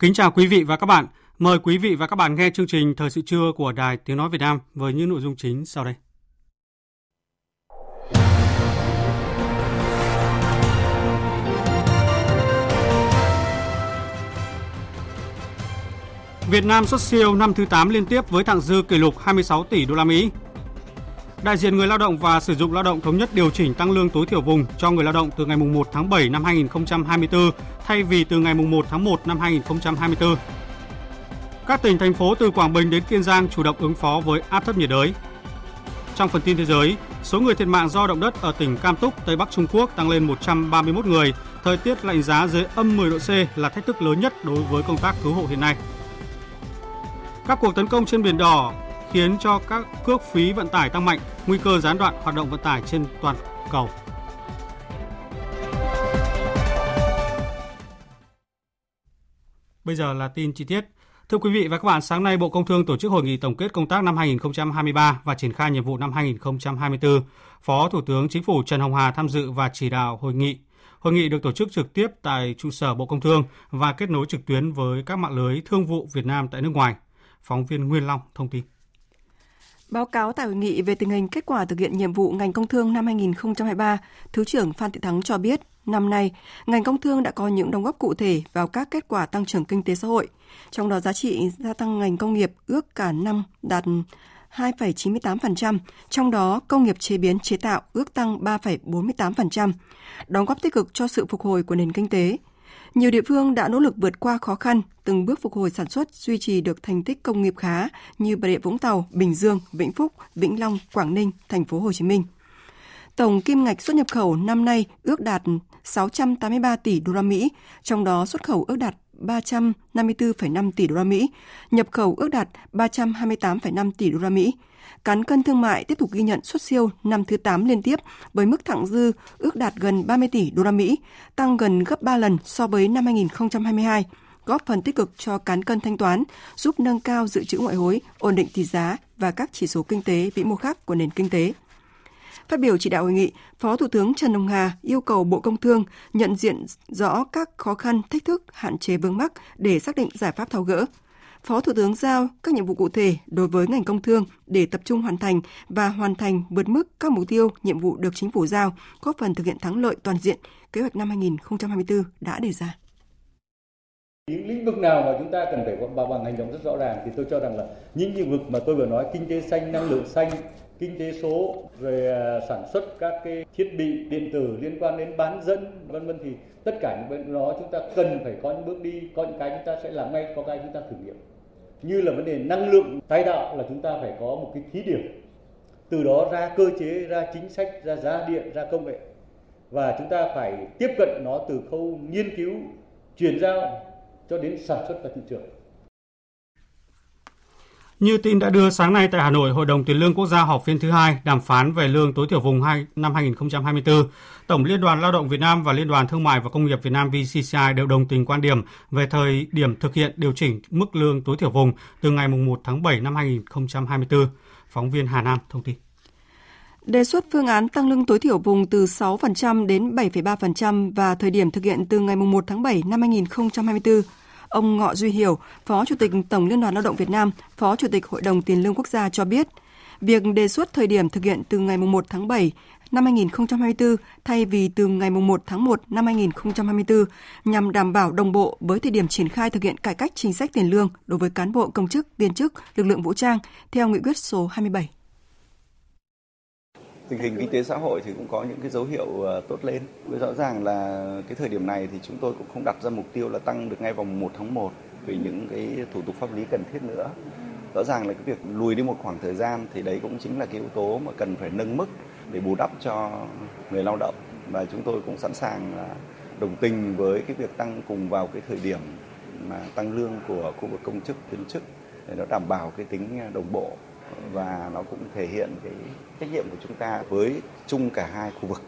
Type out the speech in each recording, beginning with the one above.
Kính chào quý vị và các bạn. Mời quý vị và các bạn nghe chương trình Thời sự trưa của Đài Tiếng Nói Việt Nam với những nội dung chính sau đây. Việt Nam xuất siêu năm thứ 8 liên tiếp với thặng dư kỷ lục 26 tỷ đô la Mỹ. Đại diện người lao động và sử dụng lao động thống nhất điều chỉnh tăng lương tối thiểu vùng cho người lao động từ ngày 1 tháng 7 năm 2024 thay vì từ ngày 1 tháng 1 năm 2024. Các tỉnh thành phố từ Quảng Bình đến Kiên Giang chủ động ứng phó với áp thấp nhiệt đới. Trong phần tin thế giới, số người thiệt mạng do động đất ở tỉnh Cam Túc, Tây Bắc Trung Quốc tăng lên 131 người. Thời tiết lạnh giá dưới âm 10 độ C là thách thức lớn nhất đối với công tác cứu hộ hiện nay. Các cuộc tấn công trên biển đỏ khiến cho các cước phí vận tải tăng mạnh, nguy cơ gián đoạn hoạt động vận tải trên toàn cầu. Bây giờ là tin chi tiết. Thưa quý vị và các bạn, sáng nay Bộ Công Thương tổ chức hội nghị tổng kết công tác năm 2023 và triển khai nhiệm vụ năm 2024. Phó Thủ tướng Chính phủ Trần Hồng Hà tham dự và chỉ đạo hội nghị. Hội nghị được tổ chức trực tiếp tại trụ sở Bộ Công Thương và kết nối trực tuyến với các mạng lưới thương vụ Việt Nam tại nước ngoài. Phóng viên Nguyên Long thông tin. Báo cáo tại hội nghị về tình hình kết quả thực hiện nhiệm vụ ngành công thương năm 2023, Thứ trưởng Phan Thị Thắng cho biết, năm nay, ngành công thương đã có những đóng góp cụ thể vào các kết quả tăng trưởng kinh tế xã hội. Trong đó giá trị gia tăng ngành công nghiệp ước cả năm đạt 2,98%, trong đó công nghiệp chế biến chế tạo ước tăng 3,48%, đóng góp tích cực cho sự phục hồi của nền kinh tế. Nhiều địa phương đã nỗ lực vượt qua khó khăn, từng bước phục hồi sản xuất, duy trì được thành tích công nghiệp khá như Bà Rịa Vũng Tàu, Bình Dương, Vĩnh Phúc, Vĩnh Long, Quảng Ninh, thành phố Hồ Chí Minh. Tổng kim ngạch xuất nhập khẩu năm nay ước đạt 683 tỷ đô la Mỹ, trong đó xuất khẩu ước đạt 354,5 tỷ đô la Mỹ, nhập khẩu ước đạt 328,5 tỷ đô la Mỹ. Cán cân thương mại tiếp tục ghi nhận xuất siêu năm thứ 8 liên tiếp với mức thặng dư ước đạt gần 30 tỷ đô la Mỹ, tăng gần gấp 3 lần so với năm 2022 góp phần tích cực cho cán cân thanh toán, giúp nâng cao dự trữ ngoại hối, ổn định tỷ giá và các chỉ số kinh tế vĩ mô khác của nền kinh tế. Phát biểu chỉ đạo hội nghị, Phó Thủ tướng Trần Hồng Hà yêu cầu Bộ Công Thương nhận diện rõ các khó khăn, thách thức, hạn chế vướng mắc để xác định giải pháp tháo gỡ. Phó Thủ tướng giao các nhiệm vụ cụ thể đối với ngành công thương để tập trung hoàn thành và hoàn thành vượt mức các mục tiêu, nhiệm vụ được chính phủ giao, góp phần thực hiện thắng lợi toàn diện kế hoạch năm 2024 đã đề ra. Những lĩnh vực nào mà chúng ta cần phải bảo bằng hành động rất rõ ràng thì tôi cho rằng là những lĩnh vực mà tôi vừa nói kinh tế xanh, năng lượng xanh, kinh tế số rồi à, sản xuất các cái thiết bị điện tử liên quan đến bán dẫn vân vân thì tất cả những bên đó chúng ta cần phải có những bước đi có những cái chúng ta sẽ làm ngay có cái chúng ta thử nghiệm như là vấn đề năng lượng, tái tạo là chúng ta phải có một cái thí điểm. Từ đó ra cơ chế, ra chính sách, ra giá điện, ra công nghệ. Và chúng ta phải tiếp cận nó từ khâu nghiên cứu chuyển giao cho đến sản xuất và thị trường như tin đã đưa sáng nay tại Hà Nội, Hội đồng Tiền lương Quốc gia họp phiên thứ hai đàm phán về lương tối thiểu vùng 2 năm 2024. Tổng Liên đoàn Lao động Việt Nam và Liên đoàn Thương mại và Công nghiệp Việt Nam VCCI đều đồng tình quan điểm về thời điểm thực hiện điều chỉnh mức lương tối thiểu vùng từ ngày 1 tháng 7 năm 2024. Phóng viên Hà Nam thông tin. Đề xuất phương án tăng lương tối thiểu vùng từ 6% đến 7,3% và thời điểm thực hiện từ ngày 1 tháng 7 năm 2024 Ông Ngọ Duy Hiểu, Phó Chủ tịch Tổng Liên đoàn Lao động Việt Nam, Phó Chủ tịch Hội đồng Tiền lương Quốc gia cho biết, việc đề xuất thời điểm thực hiện từ ngày 1 tháng 7 năm 2024 thay vì từ ngày 1 tháng 1 năm 2024 nhằm đảm bảo đồng bộ với thời điểm triển khai thực hiện cải cách chính sách tiền lương đối với cán bộ công chức, viên chức, lực lượng vũ trang theo nghị quyết số 27 tình hình kinh tế xã hội thì cũng có những cái dấu hiệu ờ, tốt lên. Với rõ ràng là cái thời điểm này thì chúng tôi cũng không đặt ra mục tiêu là tăng được ngay vòng 1 tháng 1 vì những cái thủ tục pháp lý cần thiết nữa. Rõ ràng là cái việc lùi đi một khoảng thời gian thì đấy cũng chính là cái yếu tố mà cần phải nâng mức để bù đắp cho người lao động và chúng tôi cũng sẵn sàng đồng tình với cái việc tăng cùng vào cái thời điểm mà tăng lương của khu vực công chức, viên chức để nó đảm bảo cái tính đồng bộ và nó cũng thể hiện cái trách nhiệm của chúng ta với chung cả hai khu vực.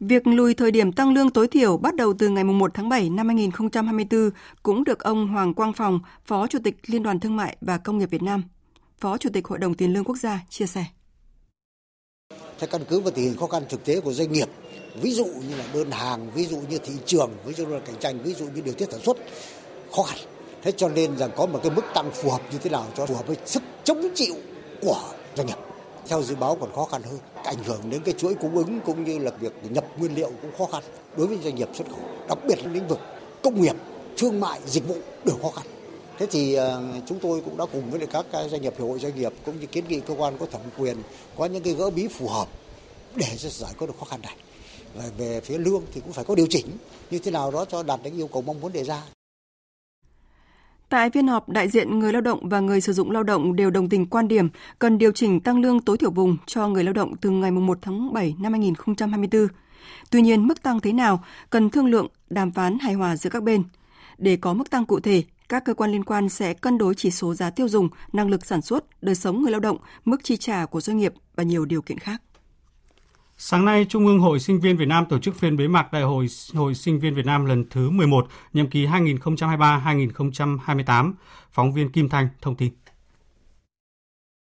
Việc lùi thời điểm tăng lương tối thiểu bắt đầu từ ngày 1 tháng 7 năm 2024 cũng được ông Hoàng Quang Phòng, Phó Chủ tịch Liên đoàn Thương mại và Công nghiệp Việt Nam, Phó Chủ tịch Hội đồng Tiền lương Quốc gia chia sẻ. Theo căn cứ vào tình hình khó khăn thực tế của doanh nghiệp, ví dụ như là đơn hàng, ví dụ như thị trường, ví dụ là cạnh tranh, ví dụ như điều tiết sản xuất khó khăn. Thế cho nên rằng có một cái mức tăng phù hợp như thế nào cho phù hợp với sức chống chịu của doanh nghiệp. Theo dự báo còn khó khăn hơn, ảnh hưởng đến cái chuỗi cung ứng cũng như là việc nhập nguyên liệu cũng khó khăn đối với doanh nghiệp xuất khẩu, đặc biệt là lĩnh vực công nghiệp, thương mại, dịch vụ đều khó khăn. Thế thì ờ, chúng tôi cũng đã cùng với các doanh nghiệp hiệp hội doanh nghiệp cũng như kiến nghị cơ quan có thẩm quyền có những cái gỡ bí phù hợp để giải quyết được khó khăn này. Và về phía lương thì cũng phải có điều chỉnh như thế nào đó cho đạt đến yêu cầu mong muốn đề ra. Tại phiên họp, đại diện người lao động và người sử dụng lao động đều đồng tình quan điểm cần điều chỉnh tăng lương tối thiểu vùng cho người lao động từ ngày 1 tháng 7 năm 2024. Tuy nhiên, mức tăng thế nào cần thương lượng, đàm phán hài hòa giữa các bên. Để có mức tăng cụ thể, các cơ quan liên quan sẽ cân đối chỉ số giá tiêu dùng, năng lực sản xuất, đời sống người lao động, mức chi trả của doanh nghiệp và nhiều điều kiện khác. Sáng nay, Trung ương Hội Sinh viên Việt Nam tổ chức phiên bế mạc Đại hội Hội Sinh viên Việt Nam lần thứ 11, nhiệm kỳ 2023-2028. Phóng viên Kim Thanh thông tin.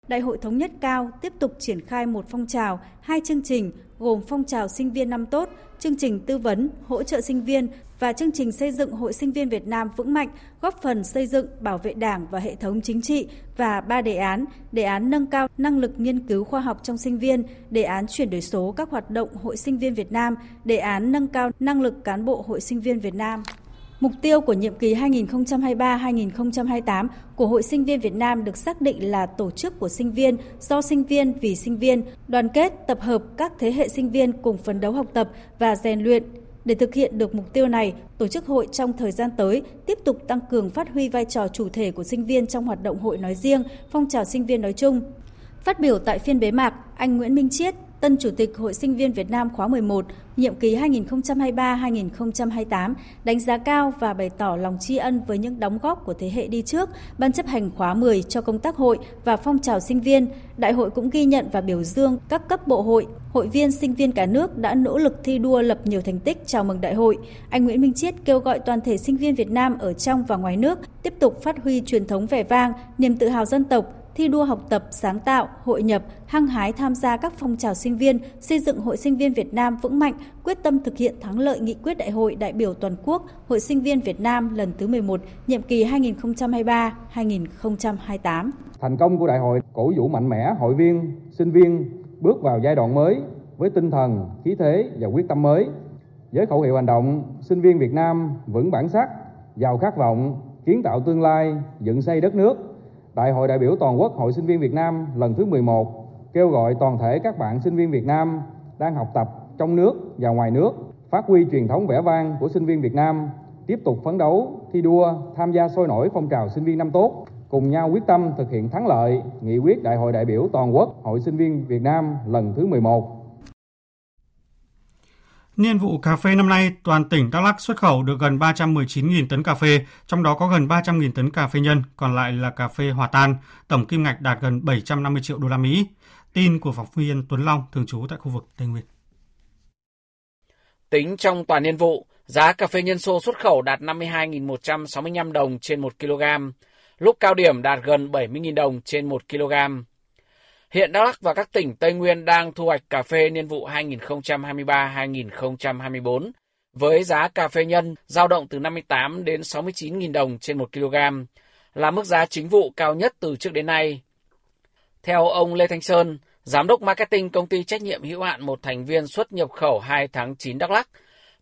Đại hội thống nhất cao tiếp tục triển khai một phong trào, hai chương trình gồm phong trào sinh viên năm tốt, chương trình tư vấn, hỗ trợ sinh viên và chương trình xây dựng Hội Sinh viên Việt Nam vững mạnh, góp phần xây dựng, bảo vệ Đảng và hệ thống chính trị và ba đề án, đề án nâng cao năng lực nghiên cứu khoa học trong sinh viên, đề án chuyển đổi số các hoạt động Hội Sinh viên Việt Nam, đề án nâng cao năng lực cán bộ Hội Sinh viên Việt Nam. Mục tiêu của nhiệm kỳ 2023-2028 của Hội Sinh viên Việt Nam được xác định là tổ chức của sinh viên, do sinh viên vì sinh viên, đoàn kết, tập hợp các thế hệ sinh viên cùng phấn đấu học tập và rèn luyện, để thực hiện được mục tiêu này, tổ chức hội trong thời gian tới tiếp tục tăng cường phát huy vai trò chủ thể của sinh viên trong hoạt động hội nói riêng, phong trào sinh viên nói chung. Phát biểu tại phiên bế mạc, anh Nguyễn Minh Chiết, tân chủ tịch Hội Sinh viên Việt Nam khóa 11, nhiệm kỳ 2023-2028, đánh giá cao và bày tỏ lòng tri ân với những đóng góp của thế hệ đi trước, Ban chấp hành khóa 10 cho công tác hội và phong trào sinh viên. Đại hội cũng ghi nhận và biểu dương các cấp bộ hội, hội viên sinh viên cả nước đã nỗ lực thi đua lập nhiều thành tích chào mừng đại hội. Anh Nguyễn Minh Chiết kêu gọi toàn thể sinh viên Việt Nam ở trong và ngoài nước tiếp tục phát huy truyền thống vẻ vang, niềm tự hào dân tộc, thi đua học tập, sáng tạo, hội nhập, hăng hái tham gia các phong trào sinh viên, xây dựng Hội Sinh viên Việt Nam vững mạnh, quyết tâm thực hiện thắng lợi nghị quyết Đại hội đại biểu toàn quốc Hội Sinh viên Việt Nam lần thứ 11, nhiệm kỳ 2023-2028. Thành công của đại hội cổ vũ mạnh mẽ hội viên, sinh viên bước vào giai đoạn mới với tinh thần, khí thế và quyết tâm mới. Với khẩu hiệu hành động, sinh viên Việt Nam vững bản sắc, giàu khát vọng, kiến tạo tương lai, dựng xây đất nước, Đại hội đại biểu toàn quốc Hội sinh viên Việt Nam lần thứ 11 kêu gọi toàn thể các bạn sinh viên Việt Nam đang học tập trong nước và ngoài nước phát huy truyền thống vẻ vang của sinh viên Việt Nam, tiếp tục phấn đấu, thi đua, tham gia sôi nổi phong trào sinh viên năm tốt, cùng nhau quyết tâm thực hiện thắng lợi nghị quyết Đại hội đại biểu toàn quốc Hội sinh viên Việt Nam lần thứ 11 Niên vụ cà phê năm nay, toàn tỉnh Đắk Lắk xuất khẩu được gần 319.000 tấn cà phê, trong đó có gần 300.000 tấn cà phê nhân, còn lại là cà phê hòa tan, tổng kim ngạch đạt gần 750 triệu đô la Mỹ. Tin của phóng viên Tuấn Long thường trú tại khu vực Tây Nguyên. Tính trong toàn niên vụ, giá cà phê nhân xô xuất khẩu đạt 52.165 đồng trên 1 kg, lúc cao điểm đạt gần 70.000 đồng trên 1 kg. Hiện Đắk Lắk và các tỉnh Tây Nguyên đang thu hoạch cà phê niên vụ 2023-2024 với giá cà phê nhân giao động từ 58 đến 69.000 đồng trên 1 kg, là mức giá chính vụ cao nhất từ trước đến nay. Theo ông Lê Thanh Sơn, Giám đốc Marketing công ty trách nhiệm hữu hạn một thành viên xuất nhập khẩu 2 tháng 9 Đắk Lắk,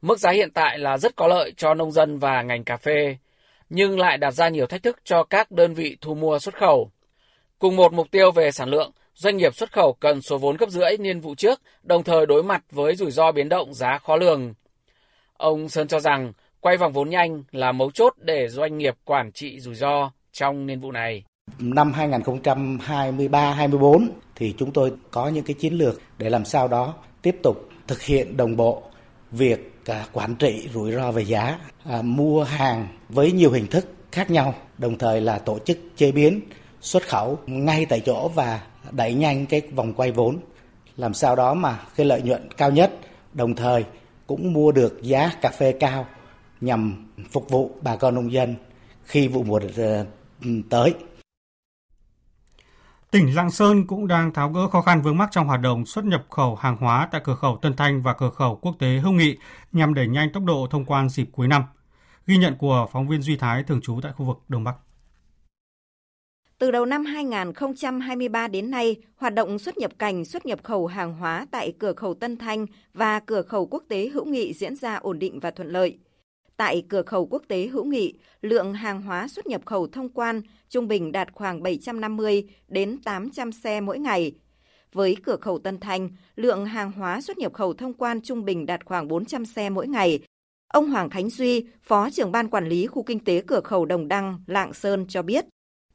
mức giá hiện tại là rất có lợi cho nông dân và ngành cà phê, nhưng lại đặt ra nhiều thách thức cho các đơn vị thu mua xuất khẩu. Cùng một mục tiêu về sản lượng, doanh nghiệp xuất khẩu cần số vốn gấp rưỡi niên vụ trước, đồng thời đối mặt với rủi ro biến động giá khó lường. Ông Sơn cho rằng quay vòng vốn nhanh là mấu chốt để doanh nghiệp quản trị rủi ro trong niên vụ này. Năm 2023-24 thì chúng tôi có những cái chiến lược để làm sao đó tiếp tục thực hiện đồng bộ việc à, quản trị rủi ro về giá, à, mua hàng với nhiều hình thức khác nhau, đồng thời là tổ chức chế biến xuất khẩu ngay tại chỗ và đẩy nhanh cái vòng quay vốn, làm sao đó mà cái lợi nhuận cao nhất, đồng thời cũng mua được giá cà phê cao nhằm phục vụ bà con nông dân khi vụ mùa ờ, tới. Tỉnh Lạng Sơn cũng đang tháo gỡ khó khăn vướng mắc trong hoạt động xuất nhập khẩu hàng hóa tại cửa khẩu Tân Thanh và cửa khẩu quốc tế Hữu Nghị nhằm đẩy nhanh tốc độ thông quan dịp cuối năm. Ghi nhận của phóng viên Duy Thái thường trú tại khu vực Đông Bắc. Từ đầu năm 2023 đến nay, hoạt động xuất nhập cảnh, xuất nhập khẩu hàng hóa tại cửa khẩu Tân Thanh và cửa khẩu quốc tế Hữu Nghị diễn ra ổn định và thuận lợi. Tại cửa khẩu quốc tế Hữu Nghị, lượng hàng hóa xuất nhập khẩu thông quan trung bình đạt khoảng 750 đến 800 xe mỗi ngày. Với cửa khẩu Tân Thanh, lượng hàng hóa xuất nhập khẩu thông quan trung bình đạt khoảng 400 xe mỗi ngày. Ông Hoàng Khánh Duy, Phó trưởng ban quản lý khu kinh tế cửa khẩu Đồng Đăng, Lạng Sơn cho biết,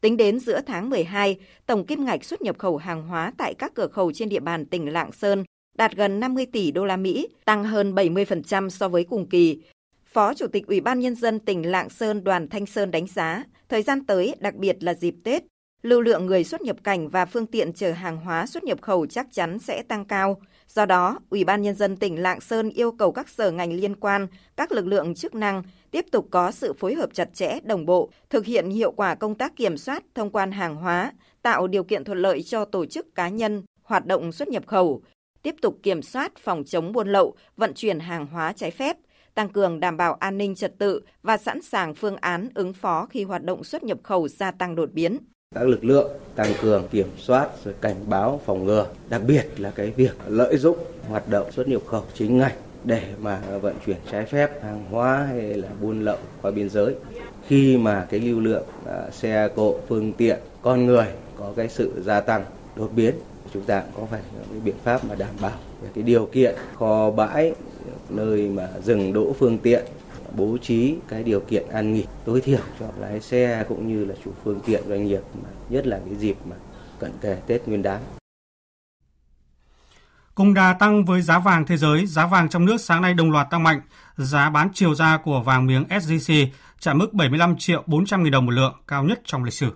Tính đến giữa tháng 12, tổng kim ngạch xuất nhập khẩu hàng hóa tại các cửa khẩu trên địa bàn tỉnh Lạng Sơn đạt gần 50 tỷ đô la Mỹ, tăng hơn 70% so với cùng kỳ. Phó Chủ tịch Ủy ban Nhân dân tỉnh Lạng Sơn Đoàn Thanh Sơn đánh giá, thời gian tới, đặc biệt là dịp Tết, lưu lượng người xuất nhập cảnh và phương tiện chở hàng hóa xuất nhập khẩu chắc chắn sẽ tăng cao. Do đó, Ủy ban Nhân dân tỉnh Lạng Sơn yêu cầu các sở ngành liên quan, các lực lượng chức năng tiếp tục có sự phối hợp chặt chẽ, đồng bộ, thực hiện hiệu quả công tác kiểm soát, thông quan hàng hóa, tạo điều kiện thuận lợi cho tổ chức cá nhân hoạt động xuất nhập khẩu, tiếp tục kiểm soát phòng chống buôn lậu, vận chuyển hàng hóa trái phép, tăng cường đảm bảo an ninh trật tự và sẵn sàng phương án ứng phó khi hoạt động xuất nhập khẩu gia tăng đột biến các lực lượng tăng cường kiểm soát rồi cảnh báo phòng ngừa đặc biệt là cái việc lợi dụng hoạt động xuất nhập khẩu chính ngạch để mà vận chuyển trái phép hàng hóa hay là buôn lậu qua biên giới. Khi mà cái lưu lượng à, xe cộ phương tiện con người có cái sự gia tăng đột biến chúng ta cũng có phải cái biện pháp mà đảm bảo về cái điều kiện kho bãi nơi mà dừng đỗ phương tiện bố trí cái điều kiện an nghỉ tối thiểu cho lái xe cũng như là chủ phương tiện doanh nghiệp mà nhất là cái dịp mà cận kề Tết Nguyên đán. Cùng đà tăng với giá vàng thế giới, giá vàng trong nước sáng nay đồng loạt tăng mạnh. Giá bán chiều ra của vàng miếng SJC chạm mức 75 triệu 400 nghìn đồng một lượng, cao nhất trong lịch sử.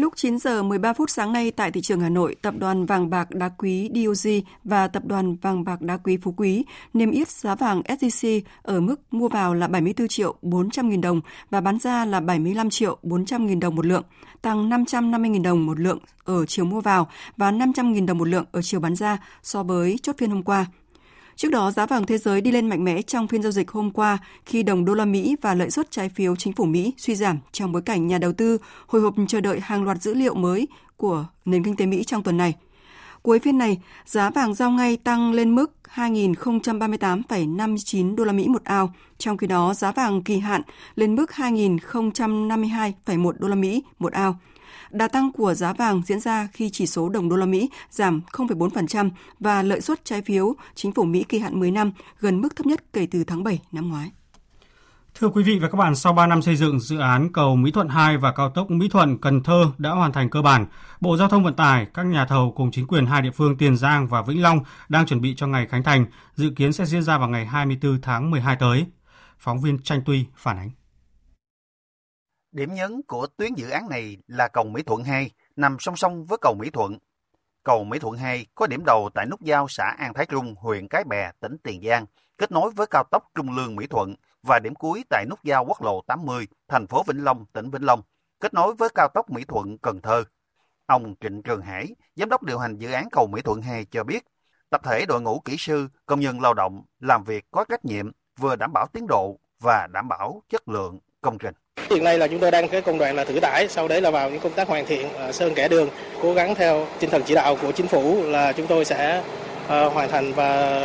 Lúc 9 giờ 13 phút sáng nay tại thị trường Hà Nội, Tập đoàn Vàng bạc đá quý DOG và Tập đoàn Vàng bạc đá quý Phú Quý niêm yết giá vàng SJC ở mức mua vào là 74 triệu 400 nghìn đồng và bán ra là 75 triệu 400 nghìn đồng một lượng, tăng 550 nghìn đồng một lượng ở chiều mua vào và 500 nghìn đồng một lượng ở chiều bán ra so với chốt phiên hôm qua – Trước đó, giá vàng thế giới đi lên mạnh mẽ trong phiên giao dịch hôm qua khi đồng đô la Mỹ và lợi suất trái phiếu chính phủ Mỹ suy giảm trong bối cảnh nhà đầu tư hồi hộp chờ đợi hàng loạt dữ liệu mới của nền kinh tế Mỹ trong tuần này. Cuối phiên này, giá vàng giao ngay tăng lên mức 2.038,59 đô la Mỹ một ao, trong khi đó giá vàng kỳ hạn lên mức 2.052,1 đô la Mỹ một ao. Đà tăng của giá vàng diễn ra khi chỉ số đồng đô la Mỹ giảm 0,4% và lợi suất trái phiếu chính phủ Mỹ kỳ hạn 10 năm gần mức thấp nhất kể từ tháng 7 năm ngoái. Thưa quý vị và các bạn, sau 3 năm xây dựng, dự án cầu Mỹ Thuận 2 và cao tốc Mỹ Thuận Cần Thơ đã hoàn thành cơ bản. Bộ Giao thông Vận tải, các nhà thầu cùng chính quyền hai địa phương Tiền Giang và Vĩnh Long đang chuẩn bị cho ngày khánh thành, dự kiến sẽ diễn ra vào ngày 24 tháng 12 tới. Phóng viên Tranh Tuy phản ánh. Điểm nhấn của tuyến dự án này là cầu Mỹ Thuận 2, nằm song song với cầu Mỹ Thuận. Cầu Mỹ Thuận 2 có điểm đầu tại nút giao xã An Thái Trung, huyện Cái Bè, tỉnh Tiền Giang, kết nối với cao tốc Trung Lương Mỹ Thuận và điểm cuối tại nút giao quốc lộ 80, thành phố Vĩnh Long, tỉnh Vĩnh Long, kết nối với cao tốc Mỹ Thuận, Cần Thơ. Ông Trịnh Trường Hải, giám đốc điều hành dự án cầu Mỹ Thuận 2 cho biết, tập thể đội ngũ kỹ sư, công nhân lao động làm việc có trách nhiệm, vừa đảm bảo tiến độ và đảm bảo chất lượng công trình. Hiện nay là chúng tôi đang cái công đoạn là thử tải, sau đấy là vào những công tác hoàn thiện ờ, sơn kẻ đường, cố gắng theo tinh thần chỉ đạo của chính phủ là chúng tôi sẽ uh, hoàn thành và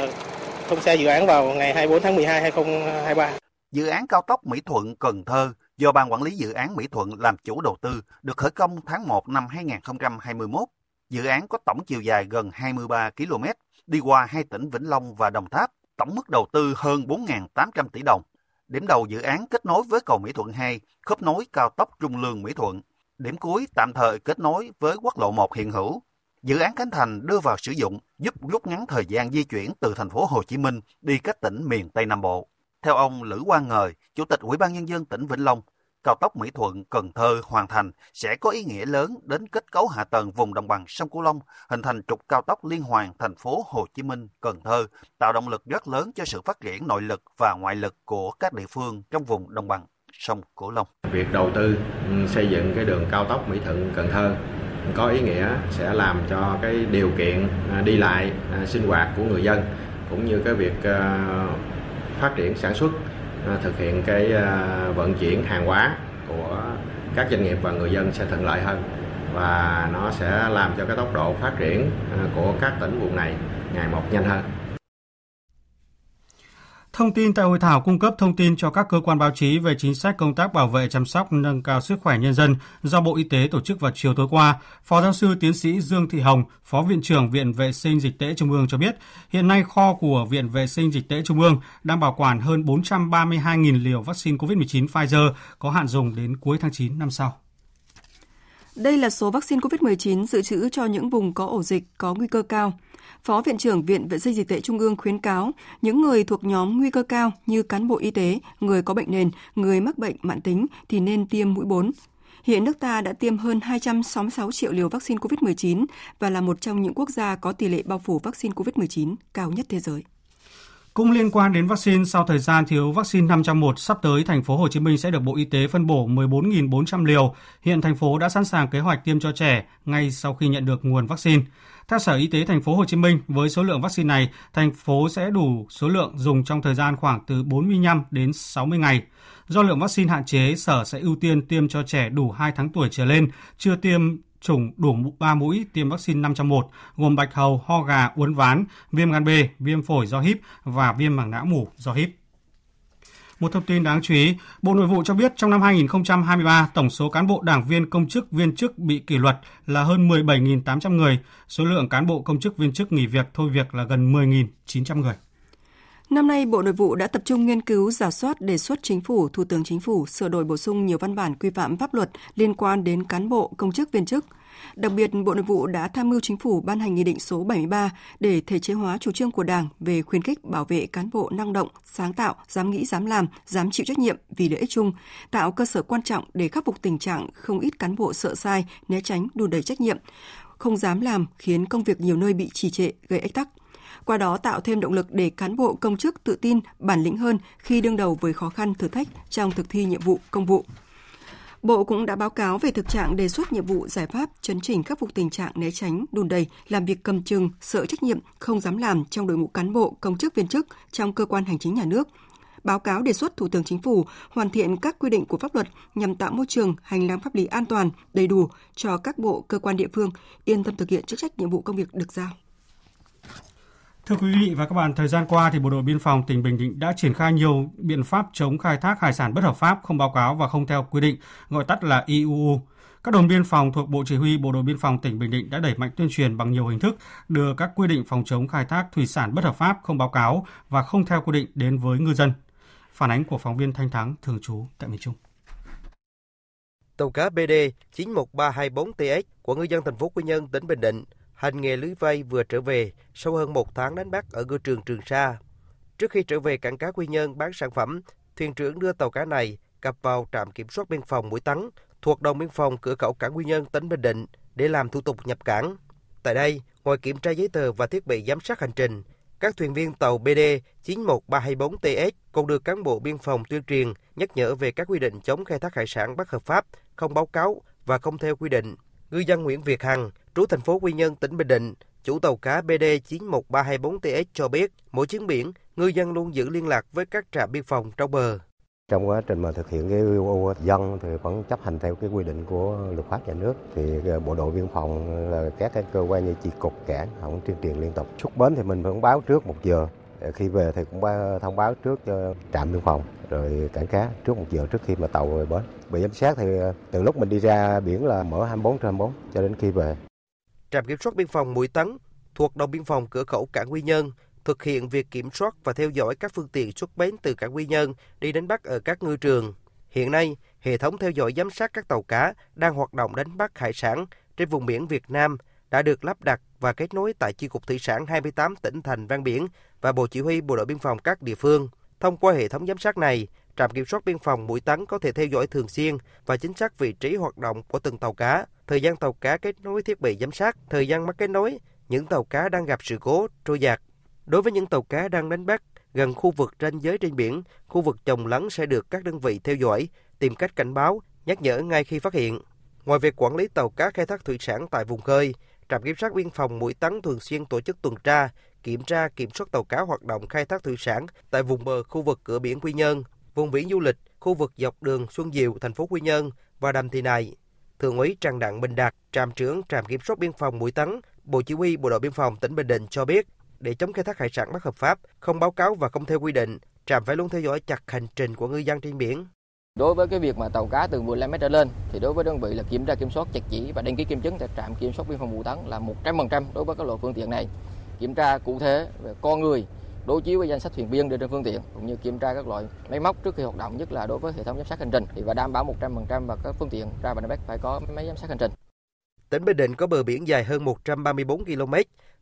thông xe dự án vào ngày 24 tháng 12 2023. Dự án cao tốc Mỹ Thuận Cần Thơ do ban quản lý dự án Mỹ Thuận làm chủ đầu tư được khởi công tháng 1 năm 2021. Dự án có tổng chiều dài gần 23 km, đi qua hai tỉnh Vĩnh Long và Đồng Tháp, tổng mức đầu tư hơn 4.800 tỷ đồng. Điểm đầu dự án kết nối với cầu Mỹ Thuận 2, khớp nối cao tốc Trung Lương Mỹ Thuận. Điểm cuối tạm thời kết nối với quốc lộ 1 hiện hữu. Dự án Khánh Thành đưa vào sử dụng giúp rút ngắn thời gian di chuyển từ thành phố Hồ Chí Minh đi các tỉnh miền Tây Nam Bộ. Theo ông Lữ Quang Ngời, Chủ tịch Ủy ban Nhân dân tỉnh Vĩnh Long, cao tốc Mỹ Thuận Cần Thơ hoàn thành sẽ có ý nghĩa lớn đến kết cấu hạ tầng vùng đồng bằng sông Cửu Long, hình thành trục cao tốc liên hoàn thành phố Hồ Chí Minh Cần Thơ, tạo động lực rất lớn cho sự phát triển nội lực và ngoại lực của các địa phương trong vùng đồng bằng sông Cửu Long. Việc đầu tư ừ, xây dựng cái đường cao tốc Mỹ Thuận Cần Thơ có ý nghĩa sẽ làm cho cái điều kiện à, đi lại à, sinh hoạt của người dân cũng như cái việc à, phát triển sản xuất Ờ, thực hiện cái ờ, vận chuyển hàng hóa của các doanh nghiệp và người dân sẽ thuận lợi hơn và nó sẽ làm cho cái tốc độ phát triển ờ, của các tỉnh vùng này ngày một nhanh hơn. Thông tin tại hội thảo cung cấp thông tin cho các cơ quan báo chí về chính sách công tác bảo vệ chăm sóc nâng cao sức khỏe nhân dân do Bộ Y tế tổ chức vào chiều tối qua, Phó giáo sư tiến sĩ Dương Thị Hồng, Phó Viện trưởng Viện Vệ sinh Dịch tễ Trung ương cho biết, hiện nay kho của Viện Vệ sinh Dịch tễ Trung ương đang bảo quản hơn 432.000 liều vaccine COVID-19 Pfizer có hạn dùng đến cuối tháng 9 năm sau. Đây là số vaccine COVID-19 dự trữ cho những vùng có ổ dịch có nguy cơ cao. Phó Viện trưởng Viện Vệ sinh Dịch tễ Trung ương khuyến cáo những người thuộc nhóm nguy cơ cao như cán bộ y tế, người có bệnh nền, người mắc bệnh mãn tính thì nên tiêm mũi 4. Hiện nước ta đã tiêm hơn 266 triệu liều vaccine COVID-19 và là một trong những quốc gia có tỷ lệ bao phủ vaccine COVID-19 cao nhất thế giới. Cũng liên quan đến vaccine, sau thời gian thiếu vaccine 5 trong 1, sắp tới thành phố Hồ Chí Minh sẽ được Bộ Y tế phân bổ 14.400 liều. Hiện thành phố đã sẵn sàng kế hoạch tiêm cho trẻ ngay sau khi nhận được nguồn vaccine. Theo Sở Y tế thành phố Hồ Chí Minh, với số lượng vaccine này, thành phố sẽ đủ số lượng dùng trong thời gian khoảng từ 45 đến 60 ngày. Do lượng vaccine hạn chế, Sở sẽ ưu tiên tiêm cho trẻ đủ 2 tháng tuổi trở lên, chưa tiêm chủng đủ 3 mũi tiêm vaccine 5 trong 1, gồm bạch hầu, ho gà, uốn ván, viêm gan B, viêm phổi do híp và viêm màng não mủ do híp. Một thông tin đáng chú ý, Bộ Nội vụ cho biết trong năm 2023, tổng số cán bộ đảng viên công chức viên chức bị kỷ luật là hơn 17.800 người, số lượng cán bộ công chức viên chức nghỉ việc thôi việc là gần 10.900 người. Năm nay, Bộ Nội vụ đã tập trung nghiên cứu, giả soát đề xuất chính phủ, Thủ tướng Chính phủ sửa đổi bổ sung nhiều văn bản quy phạm pháp luật liên quan đến cán bộ, công chức, viên chức. Đặc biệt, Bộ Nội vụ đã tham mưu chính phủ ban hành nghị định số 73 để thể chế hóa chủ trương của Đảng về khuyến khích bảo vệ cán bộ năng động, sáng tạo, dám nghĩ, dám làm, dám chịu trách nhiệm vì lợi ích chung, tạo cơ sở quan trọng để khắc phục tình trạng không ít cán bộ sợ sai, né tránh, đùn đẩy trách nhiệm, không dám làm khiến công việc nhiều nơi bị trì trệ, gây ách tắc qua đó tạo thêm động lực để cán bộ công chức tự tin, bản lĩnh hơn khi đương đầu với khó khăn thử thách trong thực thi nhiệm vụ công vụ. Bộ cũng đã báo cáo về thực trạng đề xuất nhiệm vụ giải pháp chấn chỉnh khắc phục tình trạng né tránh, đùn đầy, làm việc cầm chừng, sợ trách nhiệm, không dám làm trong đội ngũ cán bộ, công chức viên chức trong cơ quan hành chính nhà nước. Báo cáo đề xuất Thủ tướng Chính phủ hoàn thiện các quy định của pháp luật nhằm tạo môi trường, hành lang pháp lý an toàn, đầy đủ cho các bộ, cơ quan địa phương yên tâm thực hiện chức trách nhiệm vụ công việc được giao. Thưa quý vị và các bạn, thời gian qua thì Bộ đội Biên phòng tỉnh Bình Định đã triển khai nhiều biện pháp chống khai thác hải sản bất hợp pháp, không báo cáo và không theo quy định, gọi tắt là IUU. Các đồn biên phòng thuộc Bộ Chỉ huy Bộ đội Biên phòng tỉnh Bình Định đã đẩy mạnh tuyên truyền bằng nhiều hình thức đưa các quy định phòng chống khai thác thủy sản bất hợp pháp, không báo cáo và không theo quy định đến với ngư dân. Phản ánh của phóng viên Thanh Thắng thường trú tại miền Trung. Tàu cá BD 91324 TX của ngư dân thành phố Quy Nhơn, tỉnh Bình Định hành nghề lưới vây vừa trở về sau hơn một tháng đánh bắt ở ngư trường Trường Sa. Trước khi trở về cảng cá Quy Nhơn bán sản phẩm, thuyền trưởng đưa tàu cá này cập vào trạm kiểm soát biên phòng Mũi Tắng thuộc đồn biên phòng cửa khẩu cảng Quy Nhơn tỉnh Bình Định để làm thủ tục nhập cảng. Tại đây, ngoài kiểm tra giấy tờ và thiết bị giám sát hành trình, các thuyền viên tàu BD 91324TS còn được cán bộ biên phòng tuyên truyền nhắc nhở về các quy định chống khai thác hải sản bất hợp pháp, không báo cáo và không theo quy định. Ngư dân Nguyễn Việt Hằng, trú thành phố Quy Nhơn, tỉnh Bình Định, chủ tàu cá BD 91324TS cho biết, mỗi chuyến biển, ngư dân luôn giữ liên lạc với các trạm biên phòng trong bờ. Trong quá trình mà thực hiện cái UU dân thì vẫn chấp hành theo cái quy định của luật pháp nhà nước thì ờ, bộ đội biên phòng là các cái cơ quan như chi cục cảng họ cũng tuyên truyền liên tục. Xuất bến thì mình vẫn báo trước một giờ. Ờ, khi về thì cũng thông báo trước cho trạm biên phòng rồi cảng cá trước một giờ trước khi mà tàu về bến. Bị giám sát thì từ lúc mình đi ra biển là mở 24 trên 24 cho đến khi về trạm kiểm soát biên phòng Mũi Tấn thuộc đồn biên phòng cửa khẩu cảng Quy Nhơn thực hiện việc kiểm soát và theo dõi các phương tiện xuất bến từ cảng Quy Nhơn đi đánh bắt ở các ngư trường. Hiện nay, hệ thống theo dõi giám sát các tàu cá đang hoạt động đánh bắt hải sản trên vùng biển Việt Nam đã được lắp đặt và kết nối tại Chi cục Thủy sản 28 tỉnh thành ven biển và Bộ Chỉ huy Bộ đội Biên phòng các địa phương. Thông qua hệ thống giám sát này, trạm kiểm soát biên phòng Mũi Tấn có thể theo dõi thường xuyên và chính xác vị trí hoạt động của từng tàu cá, thời gian tàu cá kết nối thiết bị giám sát, thời gian mất kết nối, những tàu cá đang gặp sự cố, trôi giạt. Đối với những tàu cá đang đánh bắt gần khu vực ranh giới trên biển, khu vực trồng lấn sẽ được các đơn vị theo dõi, tìm cách cảnh báo, nhắc nhở ngay khi phát hiện. Ngoài việc quản lý tàu cá khai thác thủy sản tại vùng khơi, trạm kiểm soát biên phòng Mũi Tấn thường xuyên tổ chức tuần tra, kiểm tra kiểm soát tàu cá hoạt động khai thác thủy sản tại vùng bờ khu vực cửa biển Quy Nhơn, vùng biển du lịch, khu vực dọc đường Xuân Diệu, thành phố Quy Nhơn và Đầm Thị Nại. Thượng úy Trần Đặng Bình Đạt, trạm trưởng trạm kiểm soát biên phòng Mũi Tấn, Bộ Chỉ huy Bộ đội Biên phòng tỉnh Bình Định cho biết, để chống khai thác hải sản bất hợp pháp, không báo cáo và không theo quy định, trạm phải luôn theo dõi chặt hành trình của ngư dân trên biển. Đối với cái việc mà tàu cá từ 15 mét trở lên thì đối với đơn vị là kiểm tra kiểm soát chặt chẽ và đăng ký kiểm chứng tại trạm kiểm soát biên phòng Mũi Tấn là 100% đối với các loại phương tiện này. Kiểm tra cụ thể về con người, đối chiếu với danh sách thuyền viên trên phương tiện cũng như kiểm tra các loại máy móc trước khi hoạt động nhất là đối với hệ thống giám sát hành trình thì và đảm bảo 100% và các phương tiện ra vào đánh bắc phải có máy giám sát hành trình. Tỉnh Bình Định có bờ biển dài hơn 134 km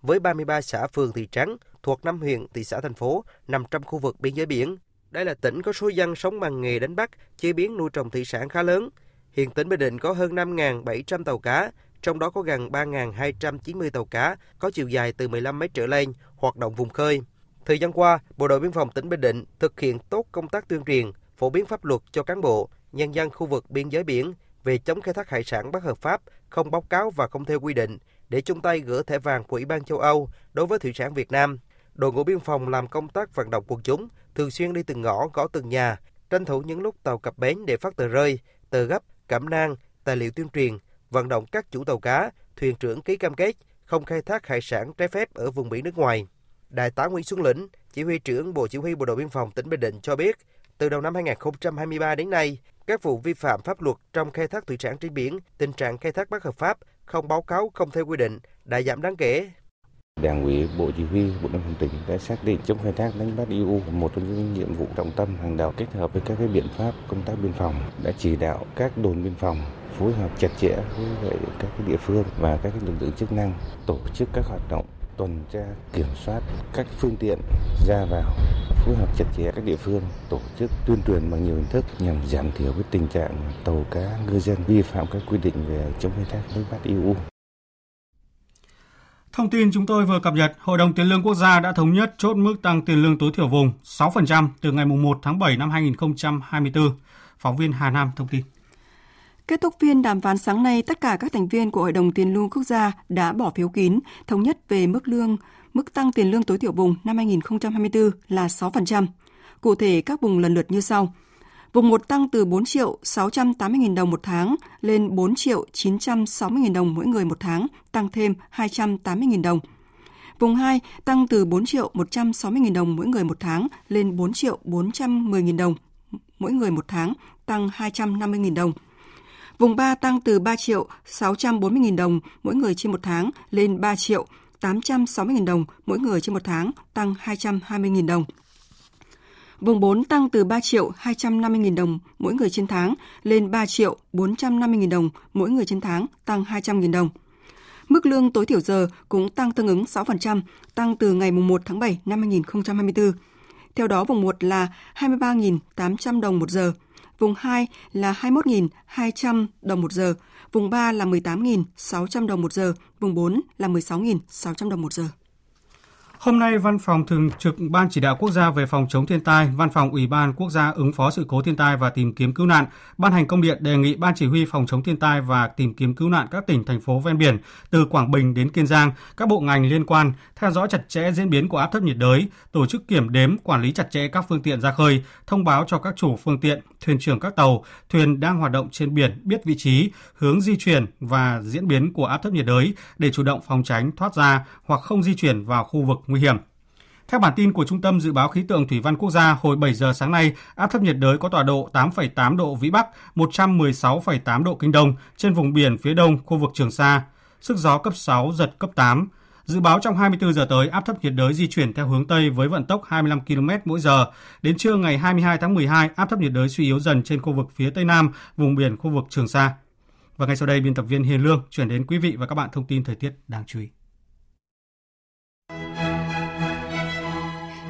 với 33 xã phường thị trấn thuộc năm huyện, thị xã thành phố nằm trong khu vực biên giới biển. Đây là tỉnh có số dân sống bằng nghề đánh bắt, chế biến nuôi trồng thủy sản khá lớn. Hiện tỉnh Bình Định có hơn 5.700 tàu cá, trong đó có gần 3.290 tàu cá có chiều dài từ 15 mét trở lên hoạt động vùng khơi. Thời gian qua, Bộ đội Biên phòng tỉnh Bình Định thực hiện tốt công tác tuyên truyền, phổ biến pháp luật cho cán bộ, nhân dân khu vực biên giới biển về chống khai thác hải sản bất hợp pháp, không báo cáo và không theo quy định để chung tay gỡ thẻ vàng của Ủy ban châu Âu đối với thủy sản Việt Nam. Đội ngũ biên phòng làm công tác vận động quần chúng, thường xuyên đi từng ngõ, gõ từng nhà, tranh thủ những lúc tàu cập bến để phát tờ rơi, tờ gấp, cảm nang, tài liệu tuyên truyền, vận động các chủ tàu cá, thuyền trưởng ký cam kết không khai thác hải sản trái phép ở vùng biển nước ngoài. Đại tá Nguyễn Xuân Lĩnh, chỉ huy trưởng Bộ Chỉ huy Bộ đội Biên phòng tỉnh Bình Định cho biết, từ đầu năm 2023 đến nay, các vụ vi phạm pháp luật trong khai thác thủy sản trên biển, tình trạng khai thác bất hợp pháp, không báo cáo không theo quy định đã giảm đáng kể. Đảng ủy Bộ Chỉ huy Bộ Đội Biên tỉnh đã xác định chống khai thác đánh bắt IU một trong những nhiệm vụ trọng tâm hàng đầu kết hợp với các cái biện pháp công tác biên phòng đã chỉ đạo các đồn biên phòng phối hợp chặt chẽ với các cái địa phương và các cái lực lượng chức năng tổ chức các hoạt động tuần tra kiểm soát các phương tiện ra vào phối hợp chặt chẽ các địa phương tổ chức tuyên truyền bằng nhiều hình thức nhằm giảm thiểu cái tình trạng tàu cá ngư dân vi phạm các quy định về chống khai thác nước bắt IU. Thông tin chúng tôi vừa cập nhật, Hội đồng Tiền lương Quốc gia đã thống nhất chốt mức tăng tiền lương tối thiểu vùng 6% từ ngày 1 tháng 7 năm 2024. Phóng viên Hà Nam thông tin. Kết thúc phiên đàm phán sáng nay, tất cả các thành viên của Hội đồng Tiền lương Quốc gia đã bỏ phiếu kín, thống nhất về mức lương, mức tăng tiền lương tối thiểu vùng năm 2024 là 6%. Cụ thể các vùng lần lượt như sau. Vùng 1 tăng từ 4 triệu 680 000 đồng một tháng lên 4 triệu 960 000 đồng mỗi người một tháng, tăng thêm 280 000 đồng. Vùng 2 tăng từ 4 triệu 160 000 đồng mỗi người một tháng lên 4 triệu 410 000 đồng mỗi người một tháng, tăng 250 000 đồng. Vùng 3 tăng từ 3 triệu 640.000 đồng mỗi người trên một tháng lên 3 triệu 860.000 đồng mỗi người trên một tháng, tăng 220.000 đồng. Vùng 4 tăng từ 3 triệu 250.000 đồng mỗi người trên tháng lên 3 triệu 450.000 đồng mỗi người trên tháng, tăng 200.000 đồng. Mức lương tối thiểu giờ cũng tăng tương ứng 6%, tăng từ ngày 1 tháng 7 năm 2024. Theo đó, vùng 1 là 23.800 đồng một giờ, vùng 2 là 21.200 đồng một giờ, vùng 3 là 18.600 đồng một giờ, vùng 4 là 16.600 đồng một giờ. Hôm nay, Văn phòng Thường trực Ban Chỉ đạo Quốc gia về phòng chống thiên tai, Văn phòng Ủy ban Quốc gia ứng phó sự cố thiên tai và tìm kiếm cứu nạn ban hành công điện đề nghị Ban Chỉ huy phòng chống thiên tai và tìm kiếm cứu nạn các tỉnh thành phố ven biển từ Quảng Bình đến Kiên Giang, các bộ ngành liên quan theo dõi chặt chẽ diễn biến của áp thấp nhiệt đới, tổ chức kiểm đếm, quản lý chặt chẽ các phương tiện ra khơi, thông báo cho các chủ phương tiện, thuyền trưởng các tàu, thuyền đang hoạt động trên biển biết vị trí, hướng di chuyển và diễn biến của áp thấp nhiệt đới để chủ động phòng tránh thoát ra hoặc không di chuyển vào khu vực nguy hiểm. Theo bản tin của Trung tâm Dự báo Khí tượng Thủy văn Quốc gia, hồi 7 giờ sáng nay, áp thấp nhiệt đới có tọa độ 8,8 độ Vĩ Bắc, 116,8 độ Kinh Đông trên vùng biển phía đông khu vực Trường Sa. sức gió cấp 6, giật cấp 8. Dự báo trong 24 giờ tới, áp thấp nhiệt đới di chuyển theo hướng Tây với vận tốc 25 km mỗi giờ. Đến trưa ngày 22 tháng 12, áp thấp nhiệt đới suy yếu dần trên khu vực phía Tây Nam, vùng biển khu vực Trường Sa. Và ngay sau đây, biên tập viên Hiền Lương chuyển đến quý vị và các bạn thông tin thời tiết đáng chú ý.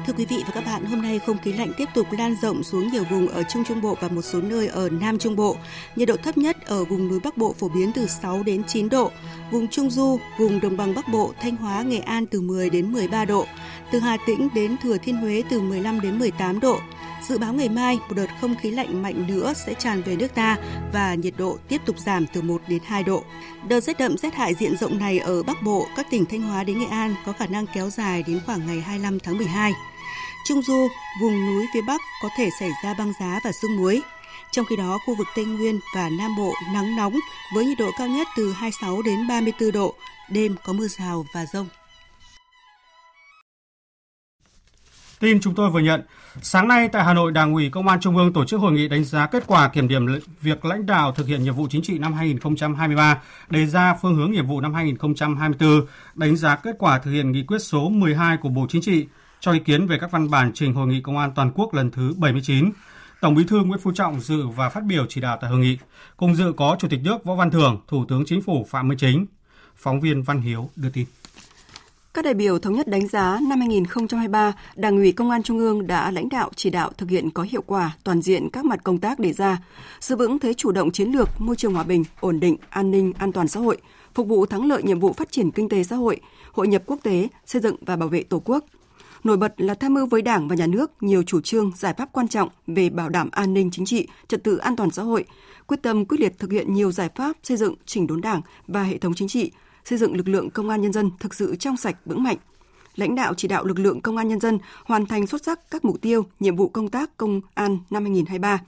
Thưa quý vị và các bạn, hôm nay không khí lạnh tiếp tục lan rộng xuống nhiều vùng ở Trung Trung Bộ và một số nơi ở Nam Trung Bộ. Nhiệt độ thấp nhất ở vùng núi Bắc Bộ phổ biến từ 6 đến 9 độ, vùng Trung Du, vùng Đồng bằng Bắc Bộ, Thanh Hóa, Nghệ An từ 10 đến 13 độ, từ Hà Tĩnh đến Thừa Thiên Huế từ 15 đến 18 độ. Dự báo ngày mai, một đợt không khí lạnh mạnh nữa sẽ tràn về nước ta và nhiệt độ tiếp tục giảm từ 1 đến 2 độ. Đợt rét đậm rét hại diện rộng này ở Bắc Bộ, các tỉnh Thanh Hóa đến Nghệ An có khả năng kéo dài đến khoảng ngày 25 tháng 12. Trung Du, vùng núi phía Bắc có thể xảy ra băng giá và sương muối. Trong khi đó, khu vực Tây Nguyên và Nam Bộ nắng nóng với nhiệt độ cao nhất từ 26 đến 34 độ, đêm có mưa rào và rông. Tin chúng tôi vừa nhận, sáng nay tại Hà Nội, Đảng ủy Công an Trung ương tổ chức hội nghị đánh giá kết quả kiểm điểm việc lãnh đạo thực hiện nhiệm vụ chính trị năm 2023, đề ra phương hướng nhiệm vụ năm 2024, đánh giá kết quả thực hiện nghị quyết số 12 của Bộ Chính trị, cho ý kiến về các văn bản trình Hội nghị Công an Toàn quốc lần thứ 79. Tổng Bí thư Nguyễn Phú Trọng dự và phát biểu chỉ đạo tại hội nghị. Cùng dự có Chủ tịch nước Võ Văn Thưởng, Thủ tướng Chính phủ Phạm Minh Chính. Phóng viên Văn Hiếu đưa tin. Các đại biểu thống nhất đánh giá năm 2023, Đảng ủy Công an Trung ương đã lãnh đạo chỉ đạo thực hiện có hiệu quả toàn diện các mặt công tác đề ra, giữ vững thế chủ động chiến lược, môi trường hòa bình, ổn định, an ninh, an toàn xã hội, phục vụ thắng lợi nhiệm vụ phát triển kinh tế xã hội, hội nhập quốc tế, xây dựng và bảo vệ Tổ quốc – Nổi bật là tham mưu với Đảng và Nhà nước nhiều chủ trương, giải pháp quan trọng về bảo đảm an ninh chính trị, trật tự an toàn xã hội, quyết tâm quyết liệt thực hiện nhiều giải pháp xây dựng chỉnh đốn Đảng và hệ thống chính trị, xây dựng lực lượng công an nhân dân thực sự trong sạch vững mạnh. Lãnh đạo chỉ đạo lực lượng công an nhân dân hoàn thành xuất sắc các mục tiêu, nhiệm vụ công tác công an năm 2023.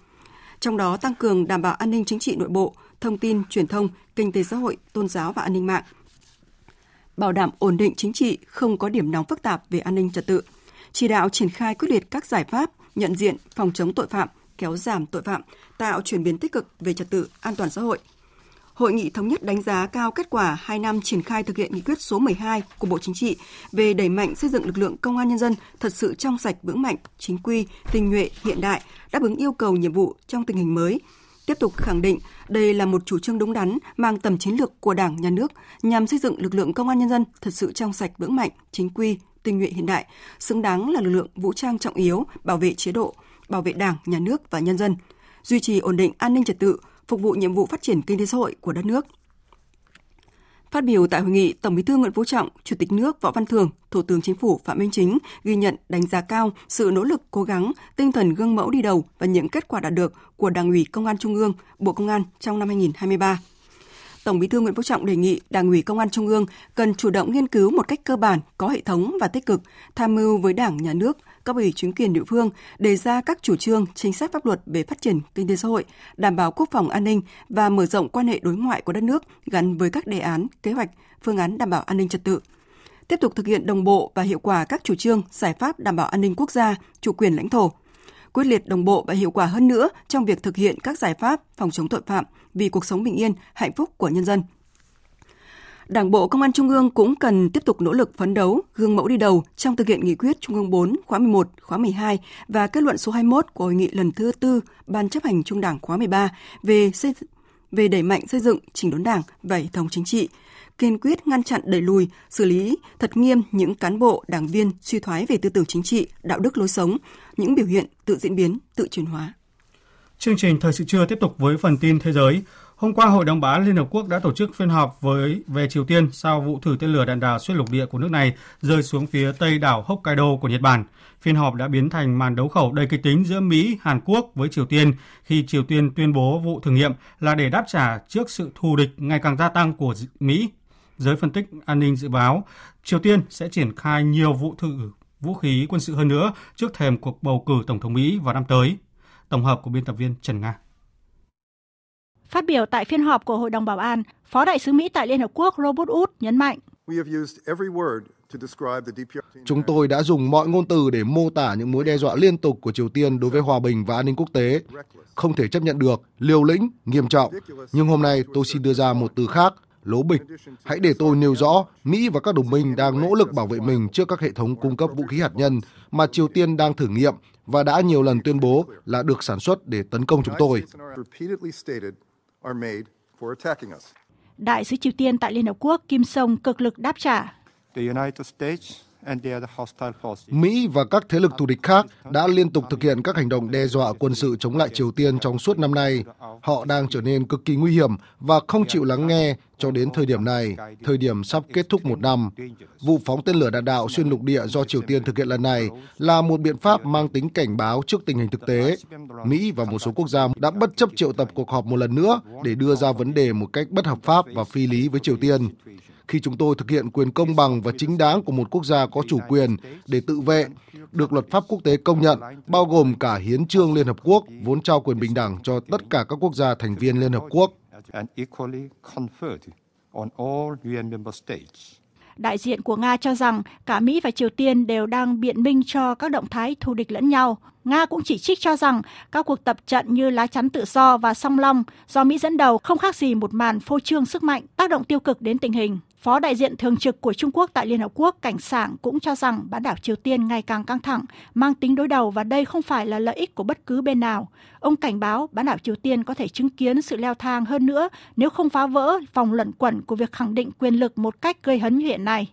Trong đó tăng cường đảm bảo an ninh chính trị nội bộ, thông tin, truyền thông, kinh tế xã hội, tôn giáo và an ninh mạng, bảo đảm ổn định chính trị, không có điểm nóng phức tạp về an ninh trật tự, chỉ đạo triển khai quyết liệt các giải pháp nhận diện, phòng chống tội phạm, kéo giảm tội phạm, tạo chuyển biến tích cực về trật tự an toàn xã hội. Hội nghị thống nhất đánh giá cao kết quả 2 năm triển khai thực hiện nghị quyết số 12 của Bộ Chính trị về đẩy mạnh xây dựng lực lượng công an nhân dân thật sự trong sạch vững mạnh, chính quy, tinh nhuệ, hiện đại, đáp ứng yêu cầu nhiệm vụ trong tình hình mới, tiếp tục khẳng định đây là một chủ trương đúng đắn, mang tầm chiến lược của Đảng, Nhà nước nhằm xây dựng lực lượng công an nhân dân thật sự trong sạch vững mạnh, chính quy, tinh nhuệ hiện đại, xứng đáng là lực lượng vũ trang trọng yếu, bảo vệ chế độ, bảo vệ Đảng, Nhà nước và nhân dân, duy trì ổn định an ninh trật tự, phục vụ nhiệm vụ phát triển kinh tế xã hội của đất nước. Phát biểu tại hội nghị, Tổng Bí thư Nguyễn Phú Trọng, Chủ tịch nước Võ Văn Thưởng, Thủ tướng Chính phủ Phạm Minh Chính ghi nhận đánh giá cao sự nỗ lực cố gắng, tinh thần gương mẫu đi đầu và những kết quả đạt được của Đảng ủy Công an Trung ương, Bộ Công an trong năm 2023. Tổng Bí thư Nguyễn Phú Trọng đề nghị Đảng ủy Công an Trung ương cần chủ động nghiên cứu một cách cơ bản, có hệ thống và tích cực, tham mưu với Đảng, Nhà nước, cấp ủy chính quyền địa phương đề ra các chủ trương, chính sách pháp luật về phát triển kinh tế xã hội, đảm bảo quốc phòng an ninh và mở rộng quan hệ đối ngoại của đất nước gắn với các đề án, kế hoạch, phương án đảm bảo an ninh trật tự. Tiếp tục thực hiện đồng bộ và hiệu quả các chủ trương, giải pháp đảm bảo an ninh quốc gia, chủ quyền lãnh thổ, quyết liệt đồng bộ và hiệu quả hơn nữa trong việc thực hiện các giải pháp phòng chống tội phạm vì cuộc sống bình yên, hạnh phúc của nhân dân. Đảng bộ Công an Trung ương cũng cần tiếp tục nỗ lực phấn đấu, gương mẫu đi đầu trong thực hiện nghị quyết Trung ương 4 khóa 11, khóa 12 và kết luận số 21 của hội nghị lần thứ tư Ban chấp hành Trung đảng khóa 13 về xây về đẩy mạnh xây dựng chỉnh đốn Đảng và hệ thống chính trị, kiên quyết ngăn chặn đẩy lùi, xử lý thật nghiêm những cán bộ, đảng viên suy thoái về tư tưởng chính trị, đạo đức lối sống, những biểu hiện tự diễn biến, tự chuyển hóa. Chương trình Thời sự trưa tiếp tục với phần tin thế giới. Hôm qua, Hội đồng Bảo an Liên Hợp Quốc đã tổ chức phiên họp với về Triều Tiên sau vụ thử tên lửa đạn đạo xuyên lục địa của nước này rơi xuống phía tây đảo Hokkaido của Nhật Bản. Phiên họp đã biến thành màn đấu khẩu đầy kịch tính giữa Mỹ, Hàn Quốc với Triều Tiên khi Triều Tiên tuyên bố vụ thử nghiệm là để đáp trả trước sự thù địch ngày càng gia tăng của Mỹ. Giới phân tích an ninh dự báo, Triều Tiên sẽ triển khai nhiều vụ thử vũ khí quân sự hơn nữa trước thềm cuộc bầu cử Tổng thống Mỹ vào năm tới. Tổng hợp của biên tập viên Trần Nga. Phát biểu tại phiên họp của Hội đồng Bảo an, Phó Đại sứ Mỹ tại Liên Hợp Quốc Robert Wood nhấn mạnh. Chúng tôi đã dùng mọi ngôn từ để mô tả những mối đe dọa liên tục của Triều Tiên đối với hòa bình và an ninh quốc tế. Không thể chấp nhận được, liều lĩnh, nghiêm trọng. Nhưng hôm nay tôi xin đưa ra một từ khác, lố bịch. Hãy để tôi nêu rõ, Mỹ và các đồng minh đang nỗ lực bảo vệ mình trước các hệ thống cung cấp vũ khí hạt nhân mà Triều Tiên đang thử nghiệm và đã nhiều lần tuyên bố là được sản xuất để tấn công chúng tôi. Đại sứ Triều Tiên tại Liên Hợp Quốc Kim Song cực lực đáp trả. Mỹ và các thế lực thù địch khác đã liên tục thực hiện các hành động đe dọa quân sự chống lại Triều Tiên trong suốt năm nay. Họ đang trở nên cực kỳ nguy hiểm và không chịu lắng nghe cho đến thời điểm này, thời điểm sắp kết thúc một năm. Vụ phóng tên lửa đạn đạo xuyên lục địa do Triều Tiên thực hiện lần này là một biện pháp mang tính cảnh báo trước tình hình thực tế. Mỹ và một số quốc gia đã bất chấp triệu tập cuộc họp một lần nữa để đưa ra vấn đề một cách bất hợp pháp và phi lý với Triều Tiên khi chúng tôi thực hiện quyền công bằng và chính đáng của một quốc gia có chủ quyền để tự vệ, được luật pháp quốc tế công nhận, bao gồm cả hiến trương Liên Hợp Quốc vốn trao quyền bình đẳng cho tất cả các quốc gia thành viên Liên Hợp Quốc. Đại diện của Nga cho rằng cả Mỹ và Triều Tiên đều đang biện minh cho các động thái thù địch lẫn nhau. Nga cũng chỉ trích cho rằng các cuộc tập trận như lá chắn tự do và song long do Mỹ dẫn đầu không khác gì một màn phô trương sức mạnh tác động tiêu cực đến tình hình. Phó đại diện thường trực của Trung Quốc tại Liên Hợp Quốc Cảnh Sảng cũng cho rằng bán đảo Triều Tiên ngày càng căng thẳng, mang tính đối đầu và đây không phải là lợi ích của bất cứ bên nào. Ông cảnh báo bán đảo Triều Tiên có thể chứng kiến sự leo thang hơn nữa nếu không phá vỡ vòng luẩn quẩn của việc khẳng định quyền lực một cách gây hấn như hiện nay.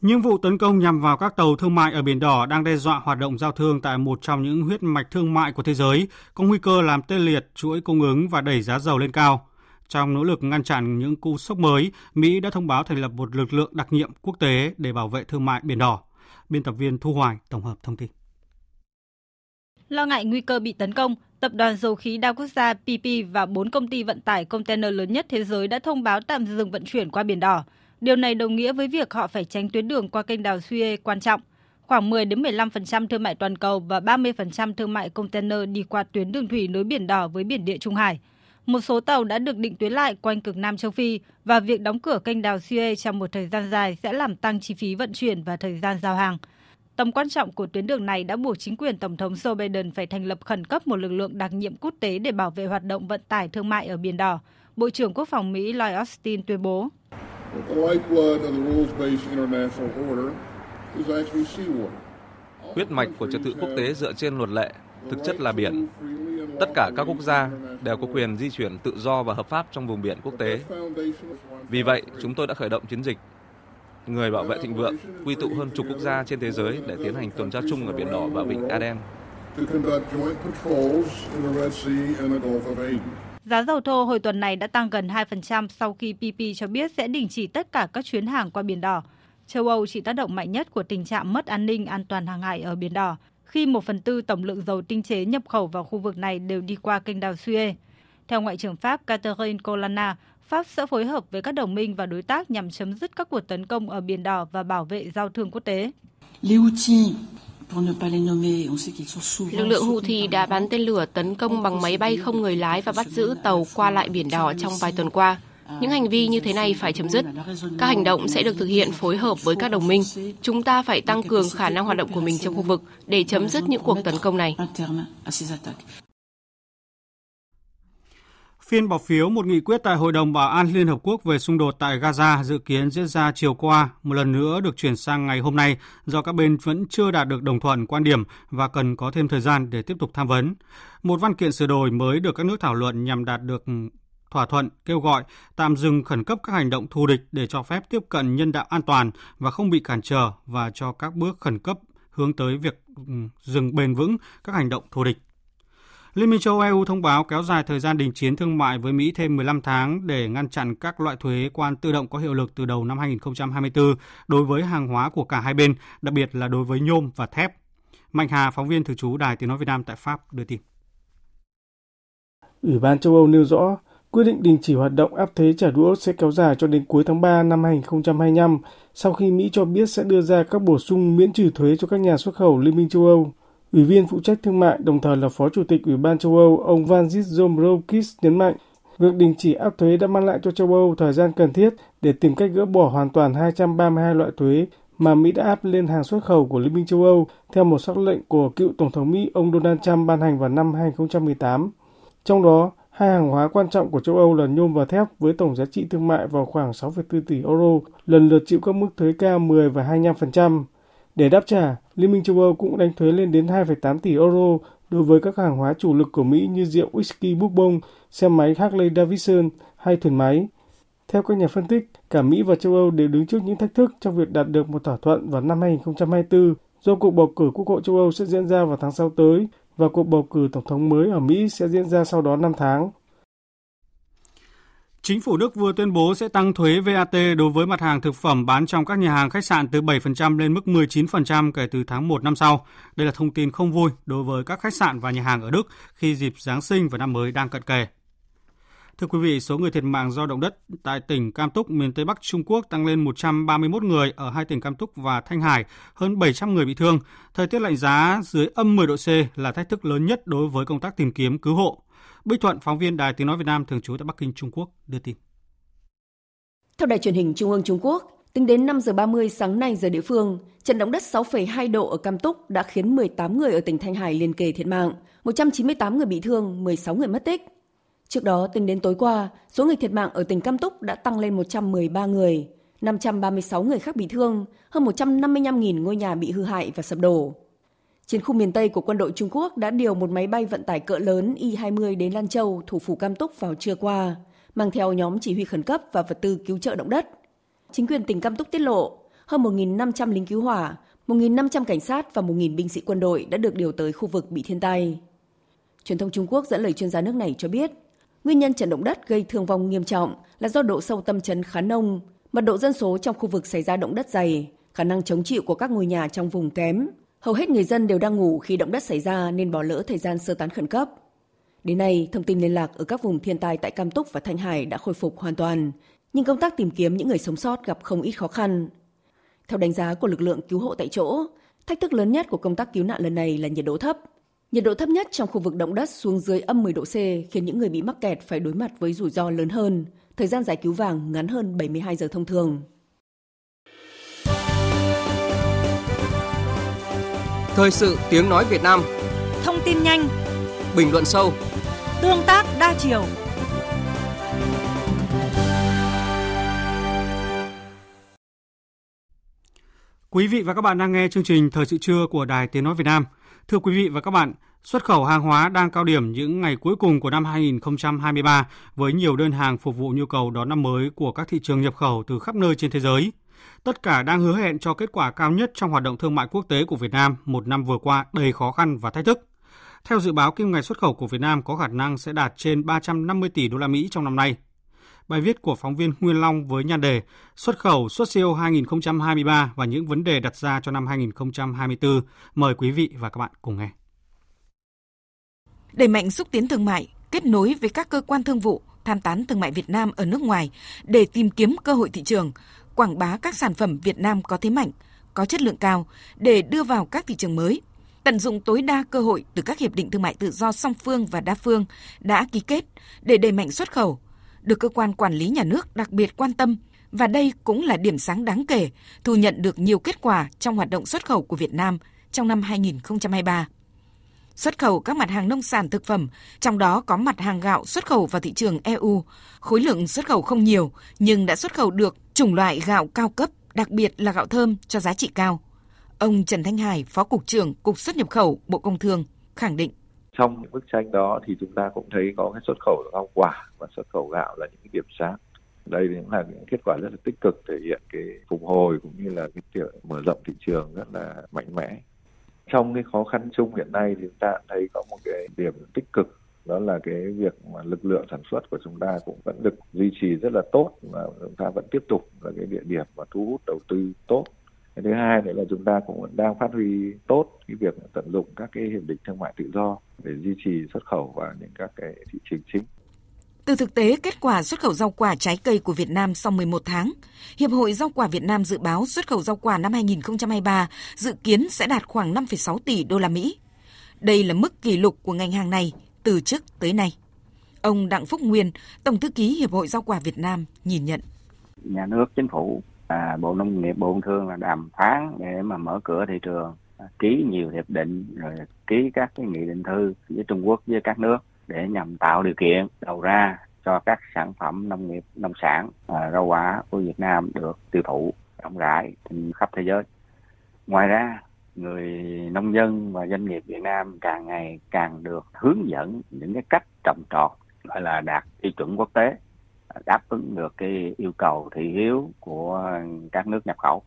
Những vụ tấn công nhằm vào các tàu thương mại ở Biển Đỏ đang đe dọa hoạt động giao thương tại một trong những huyết mạch thương mại của thế giới, có nguy cơ làm tê liệt chuỗi cung ứng và đẩy giá dầu lên cao. Trong nỗ lực ngăn chặn những cú sốc mới, Mỹ đã thông báo thành lập một lực lượng đặc nhiệm quốc tế để bảo vệ thương mại Biển Đỏ. Biên tập viên Thu Hoài tổng hợp thông tin. Lo ngại nguy cơ bị tấn công, Tập đoàn Dầu khí đa quốc gia PP và bốn công ty vận tải container lớn nhất thế giới đã thông báo tạm dừng vận chuyển qua Biển Đỏ. Điều này đồng nghĩa với việc họ phải tránh tuyến đường qua kênh đào Suez quan trọng. Khoảng 10 đến 15% thương mại toàn cầu và 30% thương mại container đi qua tuyến đường thủy nối Biển Đỏ với Biển Địa Trung Hải. Một số tàu đã được định tuyến lại quanh cực Nam châu Phi và việc đóng cửa kênh đào Suez trong một thời gian dài sẽ làm tăng chi phí vận chuyển và thời gian giao hàng. Tầm quan trọng của tuyến đường này đã buộc chính quyền Tổng thống Joe Biden phải thành lập khẩn cấp một lực lượng đặc nhiệm quốc tế để bảo vệ hoạt động vận tải thương mại ở Biển Đỏ. Bộ trưởng Quốc phòng Mỹ Lloyd Austin tuyên bố. Huyết mạch của trật tự quốc tế dựa trên luật lệ, thực chất là biển. Tất cả các quốc gia đều có quyền di chuyển tự do và hợp pháp trong vùng biển quốc tế. Vì vậy, chúng tôi đã khởi động chiến dịch Người bảo vệ thịnh vượng quy tụ hơn chục quốc gia trên thế giới để tiến hành tuần tra chung ở Biển Đỏ và Vịnh Aden. Giá dầu thô hồi tuần này đã tăng gần 2% sau khi PP cho biết sẽ đình chỉ tất cả các chuyến hàng qua Biển Đỏ. Châu Âu chịu tác động mạnh nhất của tình trạng mất an ninh an toàn hàng hải ở Biển Đỏ, khi một phần tư tổng lượng dầu tinh chế nhập khẩu vào khu vực này đều đi qua kênh đào Suez. Theo Ngoại trưởng Pháp Catherine Colonna, Pháp sẽ phối hợp với các đồng minh và đối tác nhằm chấm dứt các cuộc tấn công ở Biển Đỏ và bảo vệ giao thương quốc tế. Lực lượng Houthi đã bắn tên lửa tấn công bằng máy bay không người lái và bắt giữ tàu qua lại Biển Đỏ trong vài tuần qua. Những hành vi như thế này phải chấm dứt. Các hành động sẽ được thực hiện phối hợp với các đồng minh. Chúng ta phải tăng cường khả năng hoạt động của mình trong khu vực để chấm dứt những cuộc tấn công này. Phiên bỏ phiếu một nghị quyết tại Hội đồng Bảo an Liên Hợp Quốc về xung đột tại Gaza dự kiến diễn ra chiều qua, một lần nữa được chuyển sang ngày hôm nay do các bên vẫn chưa đạt được đồng thuận quan điểm và cần có thêm thời gian để tiếp tục tham vấn. Một văn kiện sửa đổi mới được các nước thảo luận nhằm đạt được thỏa thuận kêu gọi tạm dừng khẩn cấp các hành động thù địch để cho phép tiếp cận nhân đạo an toàn và không bị cản trở và cho các bước khẩn cấp hướng tới việc ừ, dừng bền vững các hành động thù địch. Liên minh châu EU thông báo kéo dài thời gian đình chiến thương mại với Mỹ thêm 15 tháng để ngăn chặn các loại thuế quan tự động có hiệu lực từ đầu năm 2024 đối với hàng hóa của cả hai bên, đặc biệt là đối với nhôm và thép. Mạnh Hà, phóng viên thường trú Đài Tiếng Nói Việt Nam tại Pháp đưa tin. Ủy ban châu Âu nêu rõ, quyết định đình chỉ hoạt động áp thuế trả đũa sẽ kéo dài cho đến cuối tháng 3 năm 2025 sau khi Mỹ cho biết sẽ đưa ra các bổ sung miễn trừ thuế cho các nhà xuất khẩu Liên minh châu Âu. Ủy viên phụ trách thương mại đồng thời là Phó Chủ tịch Ủy ban châu Âu ông Vanzis Dombrovskis nhấn mạnh, việc đình chỉ áp thuế đã mang lại cho châu Âu thời gian cần thiết để tìm cách gỡ bỏ hoàn toàn 232 loại thuế mà Mỹ đã áp lên hàng xuất khẩu của Liên minh châu Âu theo một sắc lệnh của cựu Tổng thống Mỹ ông Donald Trump ban hành vào năm 2018. Trong đó, Hai hàng hóa quan trọng của châu Âu là nhôm và thép với tổng giá trị thương mại vào khoảng 6,4 tỷ euro, lần lượt chịu các mức thuế cao 10 và 25%. Để đáp trả, Liên minh châu Âu cũng đánh thuế lên đến 2,8 tỷ euro đối với các hàng hóa chủ lực của Mỹ như rượu whisky bourbon, xe máy Harley Davidson hay thuyền máy. Theo các nhà phân tích, cả Mỹ và châu Âu đều đứng trước những thách thức trong việc đạt được một thỏa thuận vào năm 2024 do cuộc bầu cử Quốc hội châu Âu sẽ diễn ra vào tháng sau tới và cuộc bầu cử tổng thống mới ở Mỹ sẽ diễn ra sau đó 5 tháng. Chính phủ Đức vừa tuyên bố sẽ tăng thuế VAT đối với mặt hàng thực phẩm bán trong các nhà hàng khách sạn từ 7% lên mức 19% kể từ tháng 1 năm sau. Đây là thông tin không vui đối với các khách sạn và nhà hàng ở Đức khi dịp Giáng sinh và năm mới đang cận kề. Thưa quý vị, số người thiệt mạng do động đất tại tỉnh Cam Túc, miền Tây Bắc Trung Quốc tăng lên 131 người ở hai tỉnh Cam Túc và Thanh Hải, hơn 700 người bị thương. Thời tiết lạnh giá dưới âm 10 độ C là thách thức lớn nhất đối với công tác tìm kiếm cứu hộ. Bích Thuận, phóng viên Đài Tiếng Nói Việt Nam thường trú tại Bắc Kinh, Trung Quốc, đưa tin. Theo Đài truyền hình Trung ương Trung Quốc, tính đến 5 giờ 30 sáng nay giờ địa phương, trận động đất 6,2 độ ở Cam Túc đã khiến 18 người ở tỉnh Thanh Hải liên kề thiệt mạng, 198 người bị thương, 16 người mất tích. Trước đó, tính đến tối qua, số người thiệt mạng ở tỉnh Cam Túc đã tăng lên 113 người, 536 người khác bị thương, hơn 155.000 ngôi nhà bị hư hại và sập đổ. Trên khu miền Tây của quân đội Trung Quốc đã điều một máy bay vận tải cỡ lớn Y-20 đến Lan Châu, thủ phủ Cam Túc vào trưa qua, mang theo nhóm chỉ huy khẩn cấp và vật tư cứu trợ động đất. Chính quyền tỉnh Cam Túc tiết lộ, hơn 1.500 lính cứu hỏa, 1.500 cảnh sát và 1.000 binh sĩ quân đội đã được điều tới khu vực bị thiên tai. Truyền thông Trung Quốc dẫn lời chuyên gia nước này cho biết, nguyên nhân trận động đất gây thương vong nghiêm trọng là do độ sâu tâm chấn khá nông, mật độ dân số trong khu vực xảy ra động đất dày, khả năng chống chịu của các ngôi nhà trong vùng kém Hầu hết người dân đều đang ngủ khi động đất xảy ra nên bỏ lỡ thời gian sơ tán khẩn cấp. Đến nay, thông tin liên lạc ở các vùng thiên tai tại Cam Túc và Thanh Hải đã khôi phục hoàn toàn, nhưng công tác tìm kiếm những người sống sót gặp không ít khó khăn. Theo đánh giá của lực lượng cứu hộ tại chỗ, thách thức lớn nhất của công tác cứu nạn lần này là nhiệt độ thấp. Nhiệt độ thấp nhất trong khu vực động đất xuống dưới âm 10 độ C khiến những người bị mắc kẹt phải đối mặt với rủi ro lớn hơn, thời gian giải cứu vàng ngắn hơn 72 giờ thông thường. Thời sự tiếng nói Việt Nam. Thông tin nhanh. Bình luận sâu. Tương tác đa chiều. Quý vị và các bạn đang nghe chương trình Thời sự trưa của Đài Tiếng Nói Việt Nam. Thưa quý vị và các bạn, xuất khẩu hàng hóa đang cao điểm những ngày cuối cùng của năm 2023 với nhiều đơn hàng phục vụ nhu cầu đón năm mới của các thị trường nhập khẩu từ khắp nơi trên thế giới – Tất cả đang hứa hẹn cho kết quả cao nhất trong hoạt động thương mại quốc tế của Việt Nam một năm vừa qua đầy khó khăn và thách thức. Theo dự báo, kim ngạch xuất khẩu của Việt Nam có khả năng sẽ đạt trên 350 tỷ đô la Mỹ trong năm nay. Bài viết của phóng viên Nguyên Long với nhan đề Xuất khẩu xuất siêu 2023 và những vấn đề đặt ra cho năm 2024. Mời quý vị và các bạn cùng nghe. Đẩy mạnh xúc tiến thương mại, kết nối với các cơ quan thương vụ, tham tán thương mại Việt Nam ở nước ngoài để tìm kiếm cơ hội thị trường, quảng bá các sản phẩm Việt Nam có thế mạnh, có chất lượng cao để đưa vào các thị trường mới, tận dụng tối đa cơ hội từ các hiệp định thương mại tự do song phương và đa phương đã ký kết để đẩy mạnh xuất khẩu, được cơ quan quản lý nhà nước đặc biệt quan tâm và đây cũng là điểm sáng đáng kể thu nhận được nhiều kết quả trong hoạt động xuất khẩu của Việt Nam trong năm 2023 xuất khẩu các mặt hàng nông sản thực phẩm, trong đó có mặt hàng gạo xuất khẩu vào thị trường EU. Khối lượng xuất khẩu không nhiều, nhưng đã xuất khẩu được chủng loại gạo cao cấp, đặc biệt là gạo thơm cho giá trị cao. Ông Trần Thanh Hải, Phó Cục trưởng Cục xuất nhập khẩu Bộ Công Thương, khẳng định. Trong những bức tranh đó thì chúng ta cũng thấy có cái xuất khẩu rau quả và xuất khẩu gạo là những cái điểm sáng. Đây cũng là những kết quả rất là tích cực thể hiện cái phục hồi cũng như là cái việc mở rộng thị trường rất là mạnh mẽ trong cái khó khăn chung hiện nay thì chúng ta thấy có một cái điểm tích cực, đó là cái việc mà lực lượng sản xuất của chúng ta cũng vẫn được duy trì rất là tốt và chúng ta vẫn tiếp tục là cái địa điểm mà thu hút đầu tư tốt cái thứ hai nữa là chúng ta cũng vẫn đang phát huy tốt cái việc tận dụng các cái hiệp định thương mại tự do để duy trì xuất khẩu vào những các cái thị trường chính từ thực tế kết quả xuất khẩu rau quả trái cây của Việt Nam sau 11 tháng, Hiệp hội Rau quả Việt Nam dự báo xuất khẩu rau quả năm 2023 dự kiến sẽ đạt khoảng 5,6 tỷ đô la Mỹ. Đây là mức kỷ lục của ngành hàng này từ trước tới nay. Ông Đặng Phúc Nguyên, Tổng thư ký Hiệp hội Rau quả Việt Nam nhìn nhận. Nhà nước, chính phủ, à, Bộ Nông nghiệp, Bộ Công Thương là đàm phán để mà mở cửa thị trường, ký nhiều hiệp định rồi ký các cái nghị định thư với Trung Quốc với các nước để nhằm tạo điều kiện đầu ra cho các sản phẩm nông nghiệp nông sản à, rau quả của Việt Nam được tiêu thụ rộng rãi trên khắp thế giới. Ngoài ra, người nông dân và doanh nghiệp Việt Nam càng ngày càng được hướng dẫn những cái cách trồng trọt gọi là đạt tiêu chuẩn quốc tế đáp ứng được cái yêu cầu thị hiếu của các nước nhập khẩu.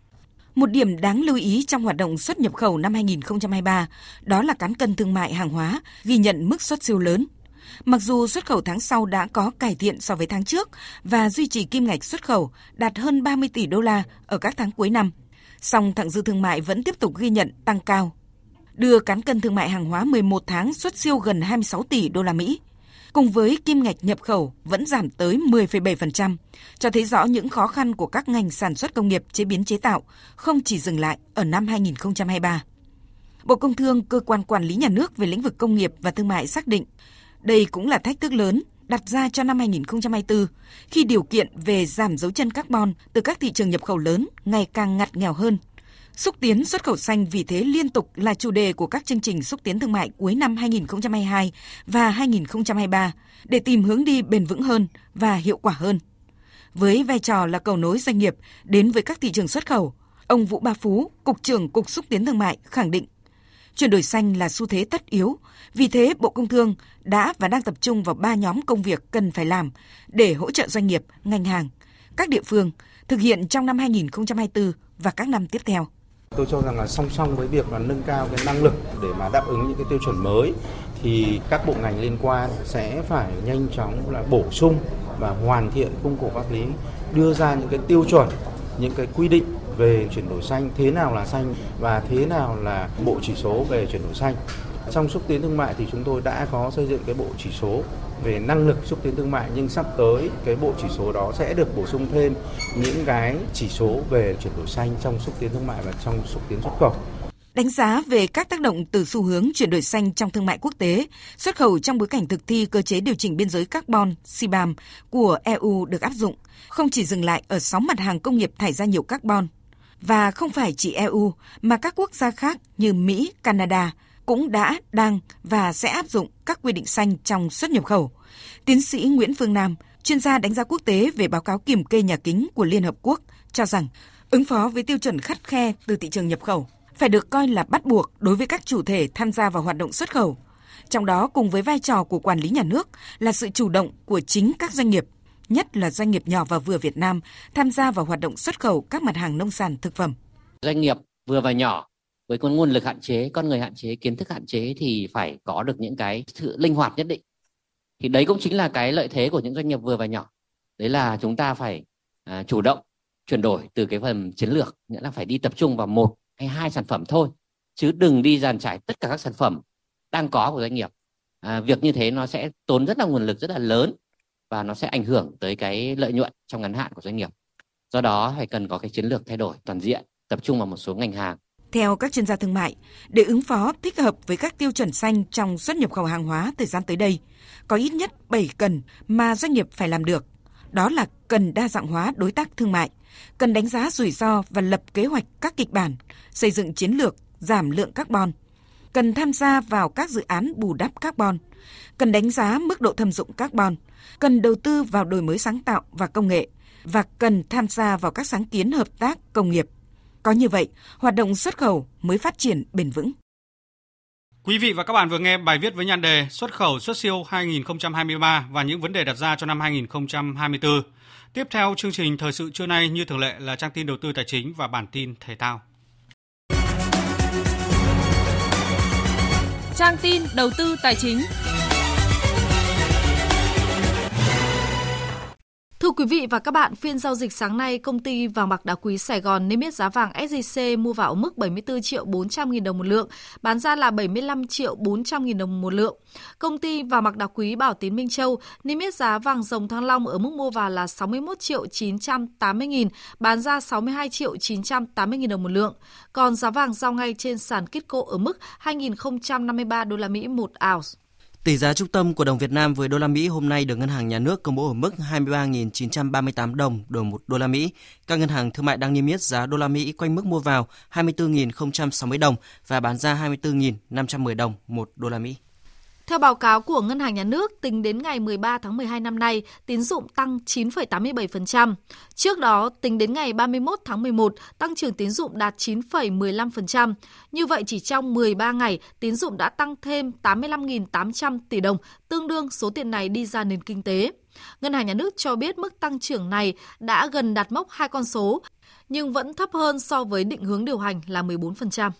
Một điểm đáng lưu ý trong hoạt động xuất nhập khẩu năm 2023 đó là cán cân thương mại hàng hóa ghi nhận mức xuất siêu lớn. Mặc dù xuất khẩu tháng sau đã có cải thiện so với tháng trước và duy trì kim ngạch xuất khẩu đạt hơn 30 tỷ đô la ở các tháng cuối năm, song thặng dư thương mại vẫn tiếp tục ghi nhận tăng cao, đưa cán cân thương mại hàng hóa 11 tháng xuất siêu gần 26 tỷ đô la Mỹ. Cùng với kim ngạch nhập khẩu vẫn giảm tới 10,7%, cho thấy rõ những khó khăn của các ngành sản xuất công nghiệp chế biến chế tạo không chỉ dừng lại ở năm 2023. Bộ Công Thương, cơ quan quản lý nhà nước về lĩnh vực công nghiệp và thương mại xác định đây cũng là thách thức lớn đặt ra cho năm 2024 khi điều kiện về giảm dấu chân carbon từ các thị trường nhập khẩu lớn ngày càng ngặt nghèo hơn. Xúc tiến xuất khẩu xanh vì thế liên tục là chủ đề của các chương trình xúc tiến thương mại cuối năm 2022 và 2023 để tìm hướng đi bền vững hơn và hiệu quả hơn. Với vai trò là cầu nối doanh nghiệp đến với các thị trường xuất khẩu, ông Vũ Ba Phú, Cục trưởng Cục Xúc tiến Thương mại khẳng định Chuyển đổi xanh là xu thế tất yếu, vì thế Bộ Công Thương đã và đang tập trung vào ba nhóm công việc cần phải làm để hỗ trợ doanh nghiệp, ngành hàng, các địa phương thực hiện trong năm 2024 và các năm tiếp theo. Tôi cho rằng là song song với việc là nâng cao cái năng lực để mà đáp ứng những cái tiêu chuẩn mới, thì các bộ ngành liên quan sẽ phải nhanh chóng là bổ sung và hoàn thiện khung khổ pháp lý, đưa ra những cái tiêu chuẩn, những cái quy định về chuyển đổi xanh, thế nào là xanh và thế nào là bộ chỉ số về chuyển đổi xanh trong xúc tiến thương mại thì chúng tôi đã có xây dựng cái bộ chỉ số về năng lực xúc tiến thương mại nhưng sắp tới cái bộ chỉ số đó sẽ được bổ sung thêm những cái chỉ số về chuyển đổi xanh trong xúc tiến thương mại và trong xúc tiến xuất khẩu đánh giá về các tác động từ xu hướng chuyển đổi xanh trong thương mại quốc tế, xuất khẩu trong bối cảnh thực thi cơ chế điều chỉnh biên giới carbon CBAM của EU được áp dụng, không chỉ dừng lại ở 6 mặt hàng công nghiệp thải ra nhiều carbon. Và không phải chỉ EU mà các quốc gia khác như Mỹ, Canada cũng đã, đang và sẽ áp dụng các quy định xanh trong xuất nhập khẩu. Tiến sĩ Nguyễn Phương Nam, chuyên gia đánh giá quốc tế về báo cáo kiểm kê nhà kính của Liên Hợp Quốc, cho rằng ứng phó với tiêu chuẩn khắt khe từ thị trường nhập khẩu phải được coi là bắt buộc đối với các chủ thể tham gia vào hoạt động xuất khẩu. Trong đó cùng với vai trò của quản lý nhà nước là sự chủ động của chính các doanh nghiệp, nhất là doanh nghiệp nhỏ và vừa Việt Nam tham gia vào hoạt động xuất khẩu các mặt hàng nông sản thực phẩm. Doanh nghiệp vừa và nhỏ với con nguồn lực hạn chế, con người hạn chế, kiến thức hạn chế thì phải có được những cái sự linh hoạt nhất định. Thì đấy cũng chính là cái lợi thế của những doanh nghiệp vừa và nhỏ. Đấy là chúng ta phải à, chủ động chuyển đổi từ cái phần chiến lược, nghĩa là phải đi tập trung vào một hay hai sản phẩm thôi chứ đừng đi dàn trải tất cả các sản phẩm đang có của doanh nghiệp à, việc như thế nó sẽ tốn rất là nguồn lực rất là lớn và nó sẽ ảnh hưởng tới cái lợi nhuận trong ngắn hạn của doanh nghiệp do đó phải cần có cái chiến lược thay đổi toàn diện tập trung vào một số ngành hàng theo các chuyên gia thương mại, để ứng phó thích hợp với các tiêu chuẩn xanh trong xuất nhập khẩu hàng hóa thời gian tới đây, có ít nhất 7 cần mà doanh nghiệp phải làm được. Đó là cần đa dạng hóa đối tác thương mại, cần đánh giá rủi ro và lập kế hoạch các kịch bản, xây dựng chiến lược giảm lượng carbon, cần tham gia vào các dự án bù đắp carbon, cần đánh giá mức độ thâm dụng carbon, cần đầu tư vào đổi mới sáng tạo và công nghệ và cần tham gia vào các sáng kiến hợp tác công nghiệp. Có như vậy, hoạt động xuất khẩu mới phát triển bền vững. Quý vị và các bạn vừa nghe bài viết với nhan đề Xuất khẩu xuất siêu 2023 và những vấn đề đặt ra cho năm 2024. Tiếp theo chương trình thời sự trưa nay như thường lệ là trang tin đầu tư tài chính và bản tin thể thao. Trang tin đầu tư tài chính. Thưa quý vị và các bạn, phiên giao dịch sáng nay, công ty vàng bạc đá quý Sài Gòn niêm yết giá vàng SJC mua vào mức 74 triệu 400 nghìn đồng một lượng, bán ra là 75 triệu 400 nghìn đồng một lượng. Công ty vàng bạc đá quý Bảo Tín Minh Châu niêm yết giá vàng dòng thăng long ở mức mua vào là 61 triệu 980 nghìn, bán ra 62 triệu 980 nghìn đồng một lượng. Còn giá vàng giao ngay trên sàn Kitco ở mức 2.053 đô la Mỹ một ounce. Tỷ giá trung tâm của đồng Việt Nam với đô la Mỹ hôm nay được ngân hàng nhà nước công bố ở mức 23.938 đồng đổi 1 đô la Mỹ. Các ngân hàng thương mại đang niêm yết giá đô la Mỹ quanh mức mua vào 24.060 đồng và bán ra 24.510 đồng 1 đô la Mỹ. Theo báo cáo của Ngân hàng Nhà nước, tính đến ngày 13 tháng 12 năm nay, tín dụng tăng 9,87%. Trước đó, tính đến ngày 31 tháng 11, tăng trưởng tín dụng đạt 9,15%. Như vậy, chỉ trong 13 ngày, tín dụng đã tăng thêm 85.800 tỷ đồng, tương đương số tiền này đi ra nền kinh tế. Ngân hàng Nhà nước cho biết mức tăng trưởng này đã gần đạt mốc hai con số, nhưng vẫn thấp hơn so với định hướng điều hành là 14%.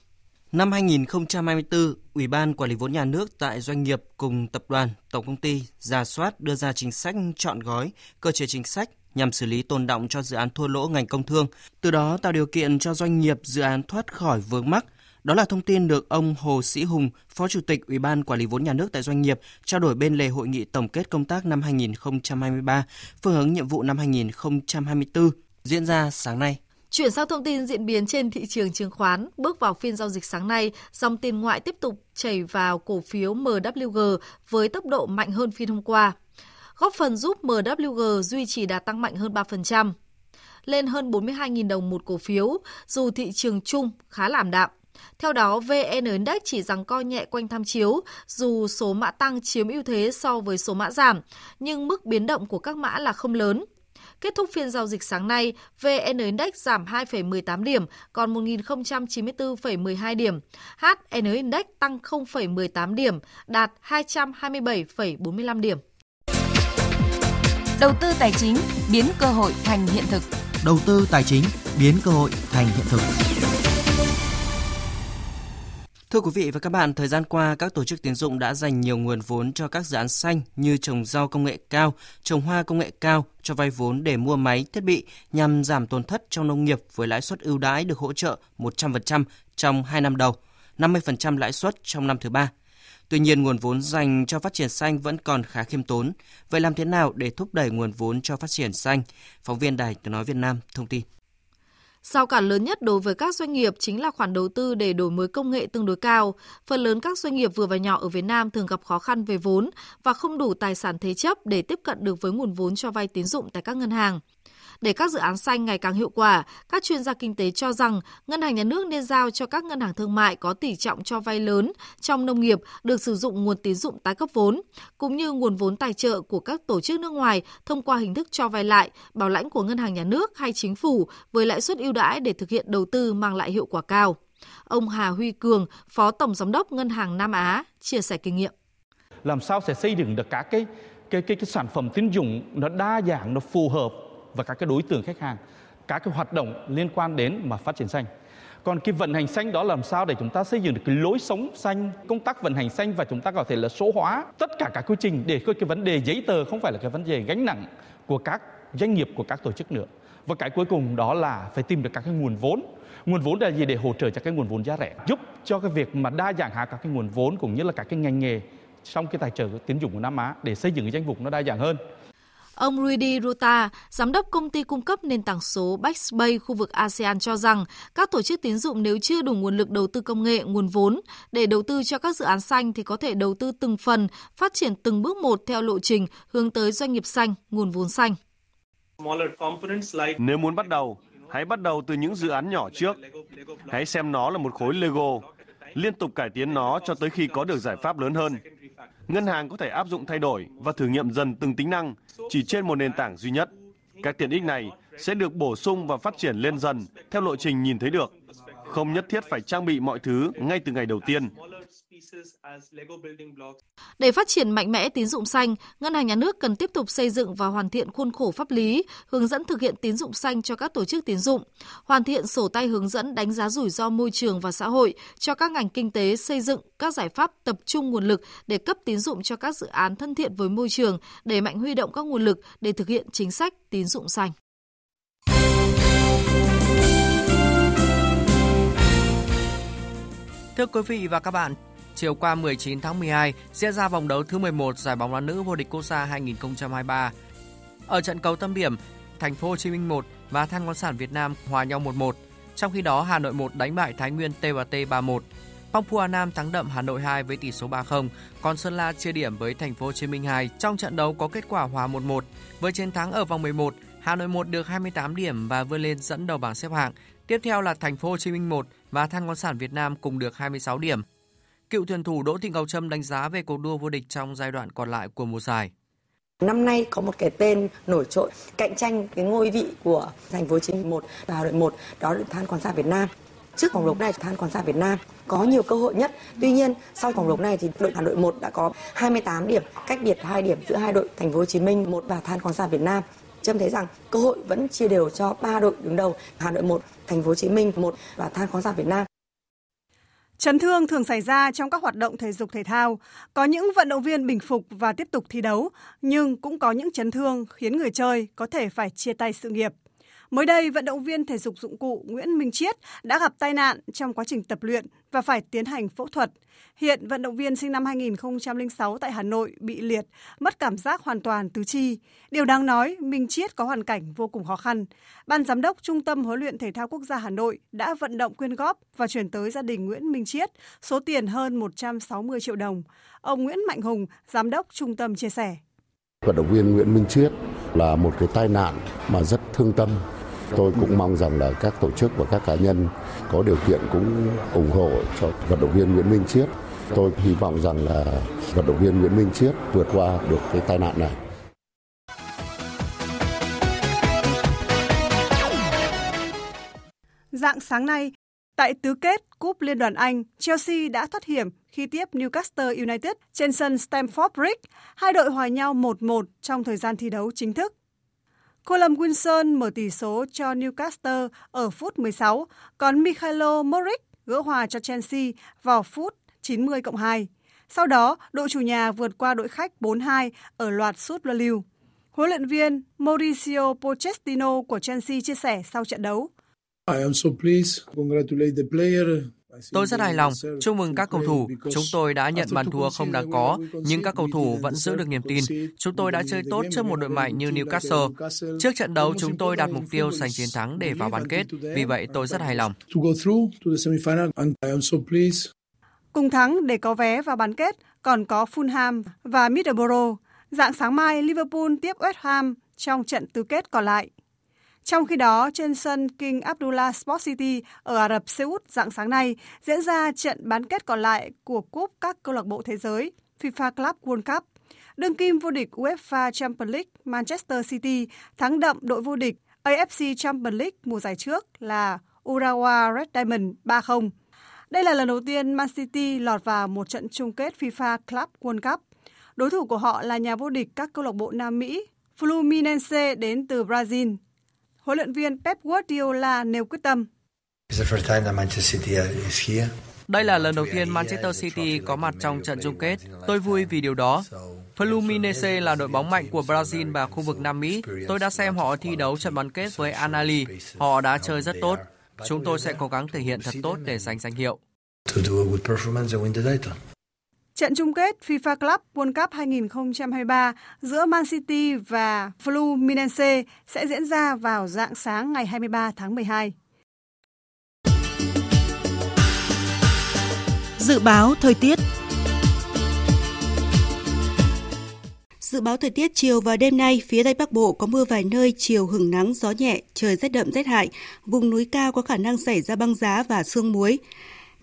Năm 2024, Ủy ban Quản lý vốn nhà nước tại doanh nghiệp cùng tập đoàn, tổng công ty ra soát đưa ra chính sách chọn gói, cơ chế chính sách nhằm xử lý tồn động cho dự án thua lỗ ngành công thương, từ đó tạo điều kiện cho doanh nghiệp dự án thoát khỏi vướng mắc. Đó là thông tin được ông Hồ Sĩ Hùng, Phó Chủ tịch Ủy ban Quản lý vốn nhà nước tại doanh nghiệp trao đổi bên lề hội nghị tổng kết công tác năm 2023, phương hướng nhiệm vụ năm 2024 diễn ra sáng nay. Chuyển sang thông tin diễn biến trên thị trường chứng khoán, bước vào phiên giao dịch sáng nay, dòng tiền ngoại tiếp tục chảy vào cổ phiếu MWG với tốc độ mạnh hơn phiên hôm qua, góp phần giúp MWG duy trì đà tăng mạnh hơn 3%, lên hơn 42.000 đồng một cổ phiếu, dù thị trường chung khá làm đạm. Theo đó, VN Index chỉ rằng co nhẹ quanh tham chiếu, dù số mã tăng chiếm ưu thế so với số mã giảm, nhưng mức biến động của các mã là không lớn. Kết thúc phiên giao dịch sáng nay, VN Index giảm 2,18 điểm, còn 1.094,12 điểm. HN Index tăng 0,18 điểm, đạt 227,45 điểm. Đầu tư tài chính biến cơ hội thành hiện thực. Đầu tư tài chính biến cơ hội thành hiện thực. Thưa quý vị và các bạn, thời gian qua, các tổ chức tiến dụng đã dành nhiều nguồn vốn cho các dự án xanh như trồng rau công nghệ cao, trồng hoa công nghệ cao, cho vay vốn để mua máy, thiết bị nhằm giảm tổn thất trong nông nghiệp với lãi suất ưu đãi được hỗ trợ 100% trong 2 năm đầu, 50% lãi suất trong năm thứ ba. Tuy nhiên, nguồn vốn dành cho phát triển xanh vẫn còn khá khiêm tốn. Vậy làm thế nào để thúc đẩy nguồn vốn cho phát triển xanh? Phóng viên Đài Tiếng Nói Việt Nam thông tin. Giao cản lớn nhất đối với các doanh nghiệp chính là khoản đầu tư để đổi mới công nghệ tương đối cao. Phần lớn các doanh nghiệp vừa và nhỏ ở Việt Nam thường gặp khó khăn về vốn và không đủ tài sản thế chấp để tiếp cận được với nguồn vốn cho vay tín dụng tại các ngân hàng. Để các dự án xanh ngày càng hiệu quả, các chuyên gia kinh tế cho rằng ngân hàng nhà nước nên giao cho các ngân hàng thương mại có tỷ trọng cho vay lớn trong nông nghiệp được sử dụng nguồn tín dụng tái cấp vốn, cũng như nguồn vốn tài trợ của các tổ chức nước ngoài thông qua hình thức cho vay lại, bảo lãnh của ngân hàng nhà nước hay chính phủ với lãi suất ưu đãi để thực hiện đầu tư mang lại hiệu quả cao. Ông Hà Huy Cường, Phó Tổng Giám đốc Ngân hàng Nam Á, chia sẻ kinh nghiệm. Làm sao sẽ xây dựng được các cái cái cái, cái sản phẩm tín dụng nó đa dạng, nó phù hợp và các cái đối tượng khách hàng, các cái hoạt động liên quan đến mà phát triển xanh. Còn cái vận hành xanh đó làm sao để chúng ta xây dựng được cái lối sống xanh, công tác vận hành xanh và chúng ta có thể là số hóa tất cả các quy trình để cái vấn đề giấy tờ không phải là cái vấn đề gánh nặng của các doanh nghiệp của các tổ chức nữa. Và cái cuối cùng đó là phải tìm được các cái nguồn vốn. Nguồn vốn là gì để hỗ trợ cho cái nguồn vốn giá rẻ, giúp cho cái việc mà đa dạng hóa các cái nguồn vốn cũng như là các cái ngành nghề trong cái tài trợ tín dụng của Nam Á để xây dựng cái danh mục nó đa dạng hơn. Ông Rudy Ruta, giám đốc công ty cung cấp nền tảng số Backspace khu vực ASEAN cho rằng các tổ chức tín dụng nếu chưa đủ nguồn lực đầu tư công nghệ, nguồn vốn để đầu tư cho các dự án xanh thì có thể đầu tư từng phần, phát triển từng bước một theo lộ trình hướng tới doanh nghiệp xanh, nguồn vốn xanh. Nếu muốn bắt đầu, hãy bắt đầu từ những dự án nhỏ trước. Hãy xem nó là một khối Lego, liên tục cải tiến nó cho tới khi có được giải pháp lớn hơn. Ngân hàng có thể áp dụng thay đổi và thử nghiệm dần từng tính năng chỉ trên một nền tảng duy nhất. Các tiện ích này sẽ được bổ sung và phát triển lên dần theo lộ trình nhìn thấy được. Không nhất thiết phải trang bị mọi thứ ngay từ ngày đầu tiên. Để phát triển mạnh mẽ tín dụng xanh, Ngân hàng Nhà nước cần tiếp tục xây dựng và hoàn thiện khuôn khổ pháp lý, hướng dẫn thực hiện tín dụng xanh cho các tổ chức tín dụng, hoàn thiện sổ tay hướng dẫn đánh giá rủi ro môi trường và xã hội cho các ngành kinh tế xây dựng các giải pháp tập trung nguồn lực để cấp tín dụng cho các dự án thân thiện với môi trường, đẩy mạnh huy động các nguồn lực để thực hiện chính sách tín dụng xanh. Thưa quý vị và các bạn, chiều qua 19 tháng 12 diễn ra vòng đấu thứ 11 giải bóng đá nữ vô địch quốc gia 2023. Ở trận cầu tâm điểm, Thành phố Hồ Chí Minh 1 và Than khoáng sản Việt Nam hòa nhau 1-1. Trong khi đó, Hà Nội 1 đánh bại Thái Nguyên T&T 3-1. Phong Phú Hà Nam thắng đậm Hà Nội 2 với tỷ số 3-0, còn Sơn La chia điểm với Thành phố Hồ Chí Minh 2 trong trận đấu có kết quả hòa 1-1. Với chiến thắng ở vòng 11, Hà Nội 1 được 28 điểm và vươn lên dẫn đầu bảng xếp hạng. Tiếp theo là Thành phố Hồ Chí Minh 1 và Than khoáng sản Việt Nam cùng được 26 điểm. Cựu thuyền thủ Đỗ Thị Ngọc Trâm đánh giá về cuộc đua vô địch trong giai đoạn còn lại của mùa giải. Năm nay có một cái tên nổi trội cạnh tranh cái ngôi vị của thành phố Hồ Chí Minh 1 và đội 1 đó là Than Quán Sa Việt Nam. Trước vòng đấu này Than Quán Sa Việt Nam có nhiều cơ hội nhất. Tuy nhiên sau vòng đấu này thì đội Hà Nội 1 đã có 28 điểm, cách biệt 2 điểm giữa hai đội Thành phố Hồ Chí Minh 1 và Than Quán Sa Việt Nam. Trâm thấy rằng cơ hội vẫn chia đều cho ba đội đứng đầu Hà Nội 1, Thành phố Hồ Chí Minh 1 và Than khoáng sản Việt Nam. Chấn thương thường xảy ra trong các hoạt động thể dục thể thao. Có những vận động viên bình phục và tiếp tục thi đấu, nhưng cũng có những chấn thương khiến người chơi có thể phải chia tay sự nghiệp. Mới đây, vận động viên thể dục dụng cụ Nguyễn Minh Chiết đã gặp tai nạn trong quá trình tập luyện và phải tiến hành phẫu thuật. Hiện vận động viên sinh năm 2006 tại Hà Nội bị liệt, mất cảm giác hoàn toàn tứ chi. Điều đáng nói, Minh Chiết có hoàn cảnh vô cùng khó khăn. Ban giám đốc Trung tâm huấn luyện thể thao quốc gia Hà Nội đã vận động quyên góp và chuyển tới gia đình Nguyễn Minh Chiết số tiền hơn 160 triệu đồng. Ông Nguyễn Mạnh Hùng, giám đốc trung tâm chia sẻ. Vận động viên Nguyễn Minh Chiết là một cái tai nạn mà rất thương tâm Tôi cũng mong rằng là các tổ chức và các cá nhân có điều kiện cũng ủng hộ cho vận động viên Nguyễn Minh Chiết. Tôi hy vọng rằng là vận động viên Nguyễn Minh Chiết vượt qua được cái tai nạn này. Dạng sáng nay, tại tứ kết Cúp Liên đoàn Anh, Chelsea đã thoát hiểm khi tiếp Newcastle United trên sân Stamford Bridge. Hai đội hòa nhau 1-1 trong thời gian thi đấu chính thức. Colum Wilson mở tỷ số cho Newcastle ở phút 16, còn Mikhailo Moric gỡ hòa cho Chelsea vào phút 90 cộng 2. Sau đó, đội chủ nhà vượt qua đội khách 4-2 ở loạt sút luân lưu. Huấn luyện viên Mauricio Pochettino của Chelsea chia sẻ sau trận đấu. I am so pleased. Congratulate the player. Tôi rất hài lòng, chúc mừng các cầu thủ. Chúng tôi đã nhận bàn thua không đáng có, nhưng các cầu thủ vẫn giữ được niềm tin. Chúng tôi đã chơi tốt trước một đội mạnh như Newcastle. Trước trận đấu, chúng tôi đặt mục tiêu giành chiến thắng để vào bán kết. Vì vậy, tôi rất hài lòng. Cùng thắng để có vé vào bán kết còn có Fulham và Middlesbrough. Dạng sáng mai, Liverpool tiếp West Ham trong trận tứ kết còn lại. Trong khi đó, trên sân King Abdullah Sports City ở Ả Rập Xê Út dạng sáng nay diễn ra trận bán kết còn lại của cúp các câu lạc bộ thế giới FIFA Club World Cup. Đương kim vô địch UEFA Champions League Manchester City thắng đậm đội vô địch AFC Champions League mùa giải trước là Urawa Red Diamond 3-0. Đây là lần đầu tiên Man City lọt vào một trận chung kết FIFA Club World Cup. Đối thủ của họ là nhà vô địch các câu lạc bộ Nam Mỹ Fluminense đến từ Brazil huấn luyện viên Pep Guardiola nêu quyết tâm. Đây là lần đầu tiên Manchester City có mặt trong trận chung kết. Tôi vui vì điều đó. Fluminense là đội bóng mạnh của Brazil và khu vực Nam Mỹ. Tôi đã xem họ thi đấu trận bán kết với Anali. Họ đã chơi rất tốt. Chúng tôi sẽ cố gắng thể hiện thật tốt để giành danh hiệu. Trận chung kết FIFA Club World Cup 2023 giữa Man City và Fluminense sẽ diễn ra vào dạng sáng ngày 23 tháng 12. Dự báo thời tiết Dự báo thời tiết chiều và đêm nay, phía Tây Bắc Bộ có mưa vài nơi, chiều hứng nắng, gió nhẹ, trời rét đậm rét hại. Vùng núi cao có khả năng xảy ra băng giá và sương muối.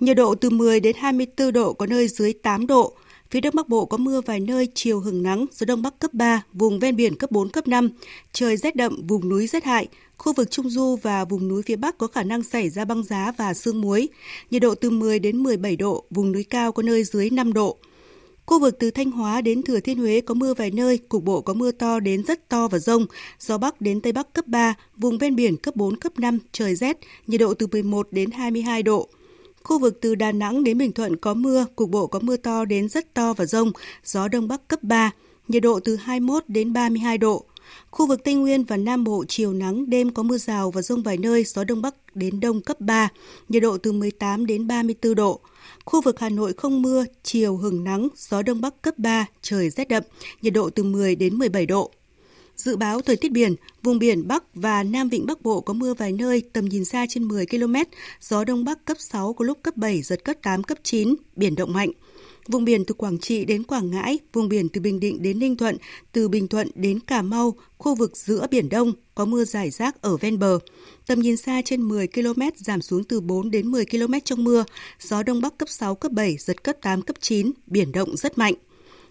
Nhiệt độ từ 10 đến 24 độ có nơi dưới 8 độ. Phía Đông Bắc Bộ có mưa vài nơi, chiều hừng nắng, gió Đông Bắc cấp 3, vùng ven biển cấp 4, cấp 5. Trời rét đậm, vùng núi rét hại. Khu vực Trung Du và vùng núi phía Bắc có khả năng xảy ra băng giá và sương muối. Nhiệt độ từ 10 đến 17 độ, vùng núi cao có nơi dưới 5 độ. Khu vực từ Thanh Hóa đến Thừa Thiên Huế có mưa vài nơi, cục bộ có mưa to đến rất to và rông, gió Bắc đến Tây Bắc cấp 3, vùng ven biển cấp 4, cấp 5, trời rét, nhiệt độ từ 11 đến 22 độ. Khu vực từ Đà Nẵng đến Bình Thuận có mưa, cục bộ có mưa to đến rất to và rông, gió Đông Bắc cấp 3, nhiệt độ từ 21 đến 32 độ. Khu vực Tây Nguyên và Nam Bộ chiều nắng, đêm có mưa rào và rông vài nơi, gió Đông Bắc đến Đông cấp 3, nhiệt độ từ 18 đến 34 độ. Khu vực Hà Nội không mưa, chiều hừng nắng, gió Đông Bắc cấp 3, trời rét đậm, nhiệt độ từ 10 đến 17 độ. Dự báo thời tiết biển, vùng biển Bắc và Nam Vịnh Bắc Bộ có mưa vài nơi, tầm nhìn xa trên 10 km, gió Đông Bắc cấp 6 có lúc cấp 7, giật cấp 8, cấp 9, biển động mạnh. Vùng biển từ Quảng Trị đến Quảng Ngãi, vùng biển từ Bình Định đến Ninh Thuận, từ Bình Thuận đến Cà Mau, khu vực giữa Biển Đông có mưa rải rác ở ven bờ. Tầm nhìn xa trên 10 km giảm xuống từ 4 đến 10 km trong mưa, gió Đông Bắc cấp 6, cấp 7, giật cấp 8, cấp 9, biển động rất mạnh.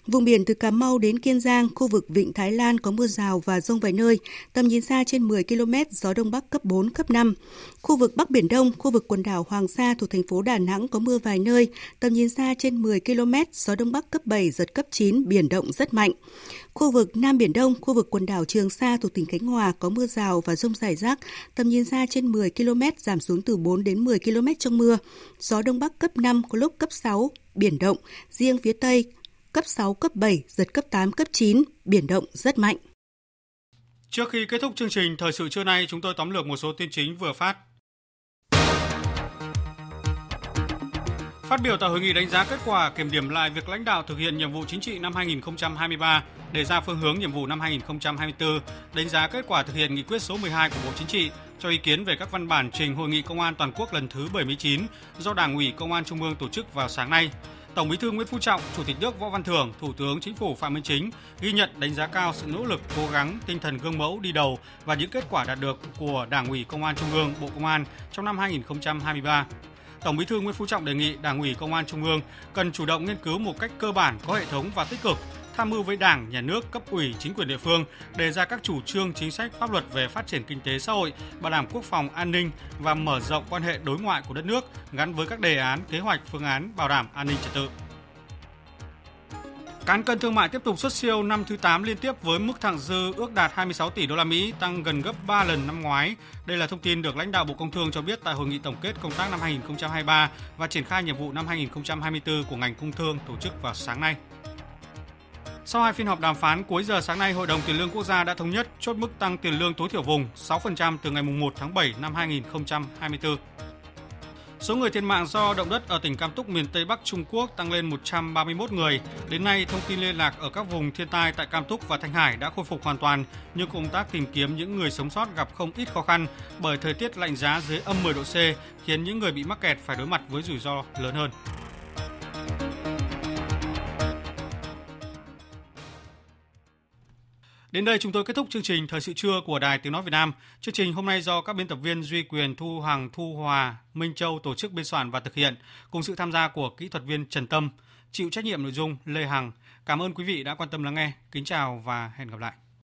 Vùng biển từ Cà Mau đến Kiên Giang, khu vực Vịnh Thái Lan có mưa rào và rông vài nơi, tầm nhìn xa trên 10 km, gió Đông Bắc cấp 4, cấp 5. Khu vực Bắc Biển Đông, khu vực quần đảo Hoàng Sa thuộc thành phố Đà Nẵng có mưa vài nơi, tầm nhìn xa trên 10 km, gió Đông Bắc cấp 7, giật cấp 9, biển động rất mạnh. Khu vực Nam Biển Đông, khu vực quần đảo Trường Sa thuộc tỉnh Khánh Hòa có mưa rào và rông rải rác, tầm nhìn xa trên 10 km, giảm xuống từ 4 đến 10 km trong mưa. Gió Đông Bắc cấp 5, có lúc cấp 6, biển động. Riêng phía Tây cấp 6, cấp 7, giật cấp 8, cấp 9, biển động rất mạnh. Trước khi kết thúc chương trình Thời sự trưa nay, chúng tôi tóm lược một số tin chính vừa phát. Phát biểu tại hội nghị đánh giá kết quả kiểm điểm lại việc lãnh đạo thực hiện nhiệm vụ chính trị năm 2023, đề ra phương hướng nhiệm vụ năm 2024, đánh giá kết quả thực hiện nghị quyết số 12 của Bộ Chính trị, cho ý kiến về các văn bản trình Hội nghị Công an Toàn quốc lần thứ 79 do Đảng ủy Công an Trung ương tổ chức vào sáng nay. Tổng Bí thư Nguyễn Phú Trọng, Chủ tịch nước Võ Văn Thưởng, Thủ tướng Chính phủ Phạm Minh Chính ghi nhận đánh giá cao sự nỗ lực, cố gắng, tinh thần gương mẫu đi đầu và những kết quả đạt được của Đảng ủy Công an Trung ương, Bộ Công an trong năm 2023. Tổng Bí thư Nguyễn Phú Trọng đề nghị Đảng ủy Công an Trung ương cần chủ động nghiên cứu một cách cơ bản, có hệ thống và tích cực tham mưu với Đảng, Nhà nước, cấp ủy, chính quyền địa phương đề ra các chủ trương chính sách pháp luật về phát triển kinh tế xã hội, bảo đảm quốc phòng an ninh và mở rộng quan hệ đối ngoại của đất nước gắn với các đề án, kế hoạch, phương án bảo đảm an ninh trật tự. Cán cân thương mại tiếp tục xuất siêu năm thứ 8 liên tiếp với mức thặng dư ước đạt 26 tỷ đô la Mỹ, tăng gần gấp 3 lần năm ngoái. Đây là thông tin được lãnh đạo Bộ Công Thương cho biết tại hội nghị tổng kết công tác năm 2023 và triển khai nhiệm vụ năm 2024 của ngành công thương tổ chức vào sáng nay. Sau hai phiên họp đàm phán cuối giờ sáng nay, Hội đồng Tiền lương Quốc gia đã thống nhất chốt mức tăng tiền lương tối thiểu vùng 6% từ ngày 1 tháng 7 năm 2024. Số người thiệt mạng do động đất ở tỉnh Cam Túc miền Tây Bắc Trung Quốc tăng lên 131 người. Đến nay, thông tin liên lạc ở các vùng thiên tai tại Cam Túc và Thanh Hải đã khôi phục hoàn toàn, nhưng công tác tìm kiếm những người sống sót gặp không ít khó khăn bởi thời tiết lạnh giá dưới âm 10 độ C khiến những người bị mắc kẹt phải đối mặt với rủi ro lớn hơn. Đến đây chúng tôi kết thúc chương trình Thời sự trưa của Đài Tiếng Nói Việt Nam. Chương trình hôm nay do các biên tập viên Duy Quyền, Thu Hằng, Thu Hòa, Minh Châu tổ chức biên soạn và thực hiện, cùng sự tham gia của kỹ thuật viên Trần Tâm, chịu trách nhiệm nội dung Lê Hằng. Cảm ơn quý vị đã quan tâm lắng nghe. Kính chào và hẹn gặp lại.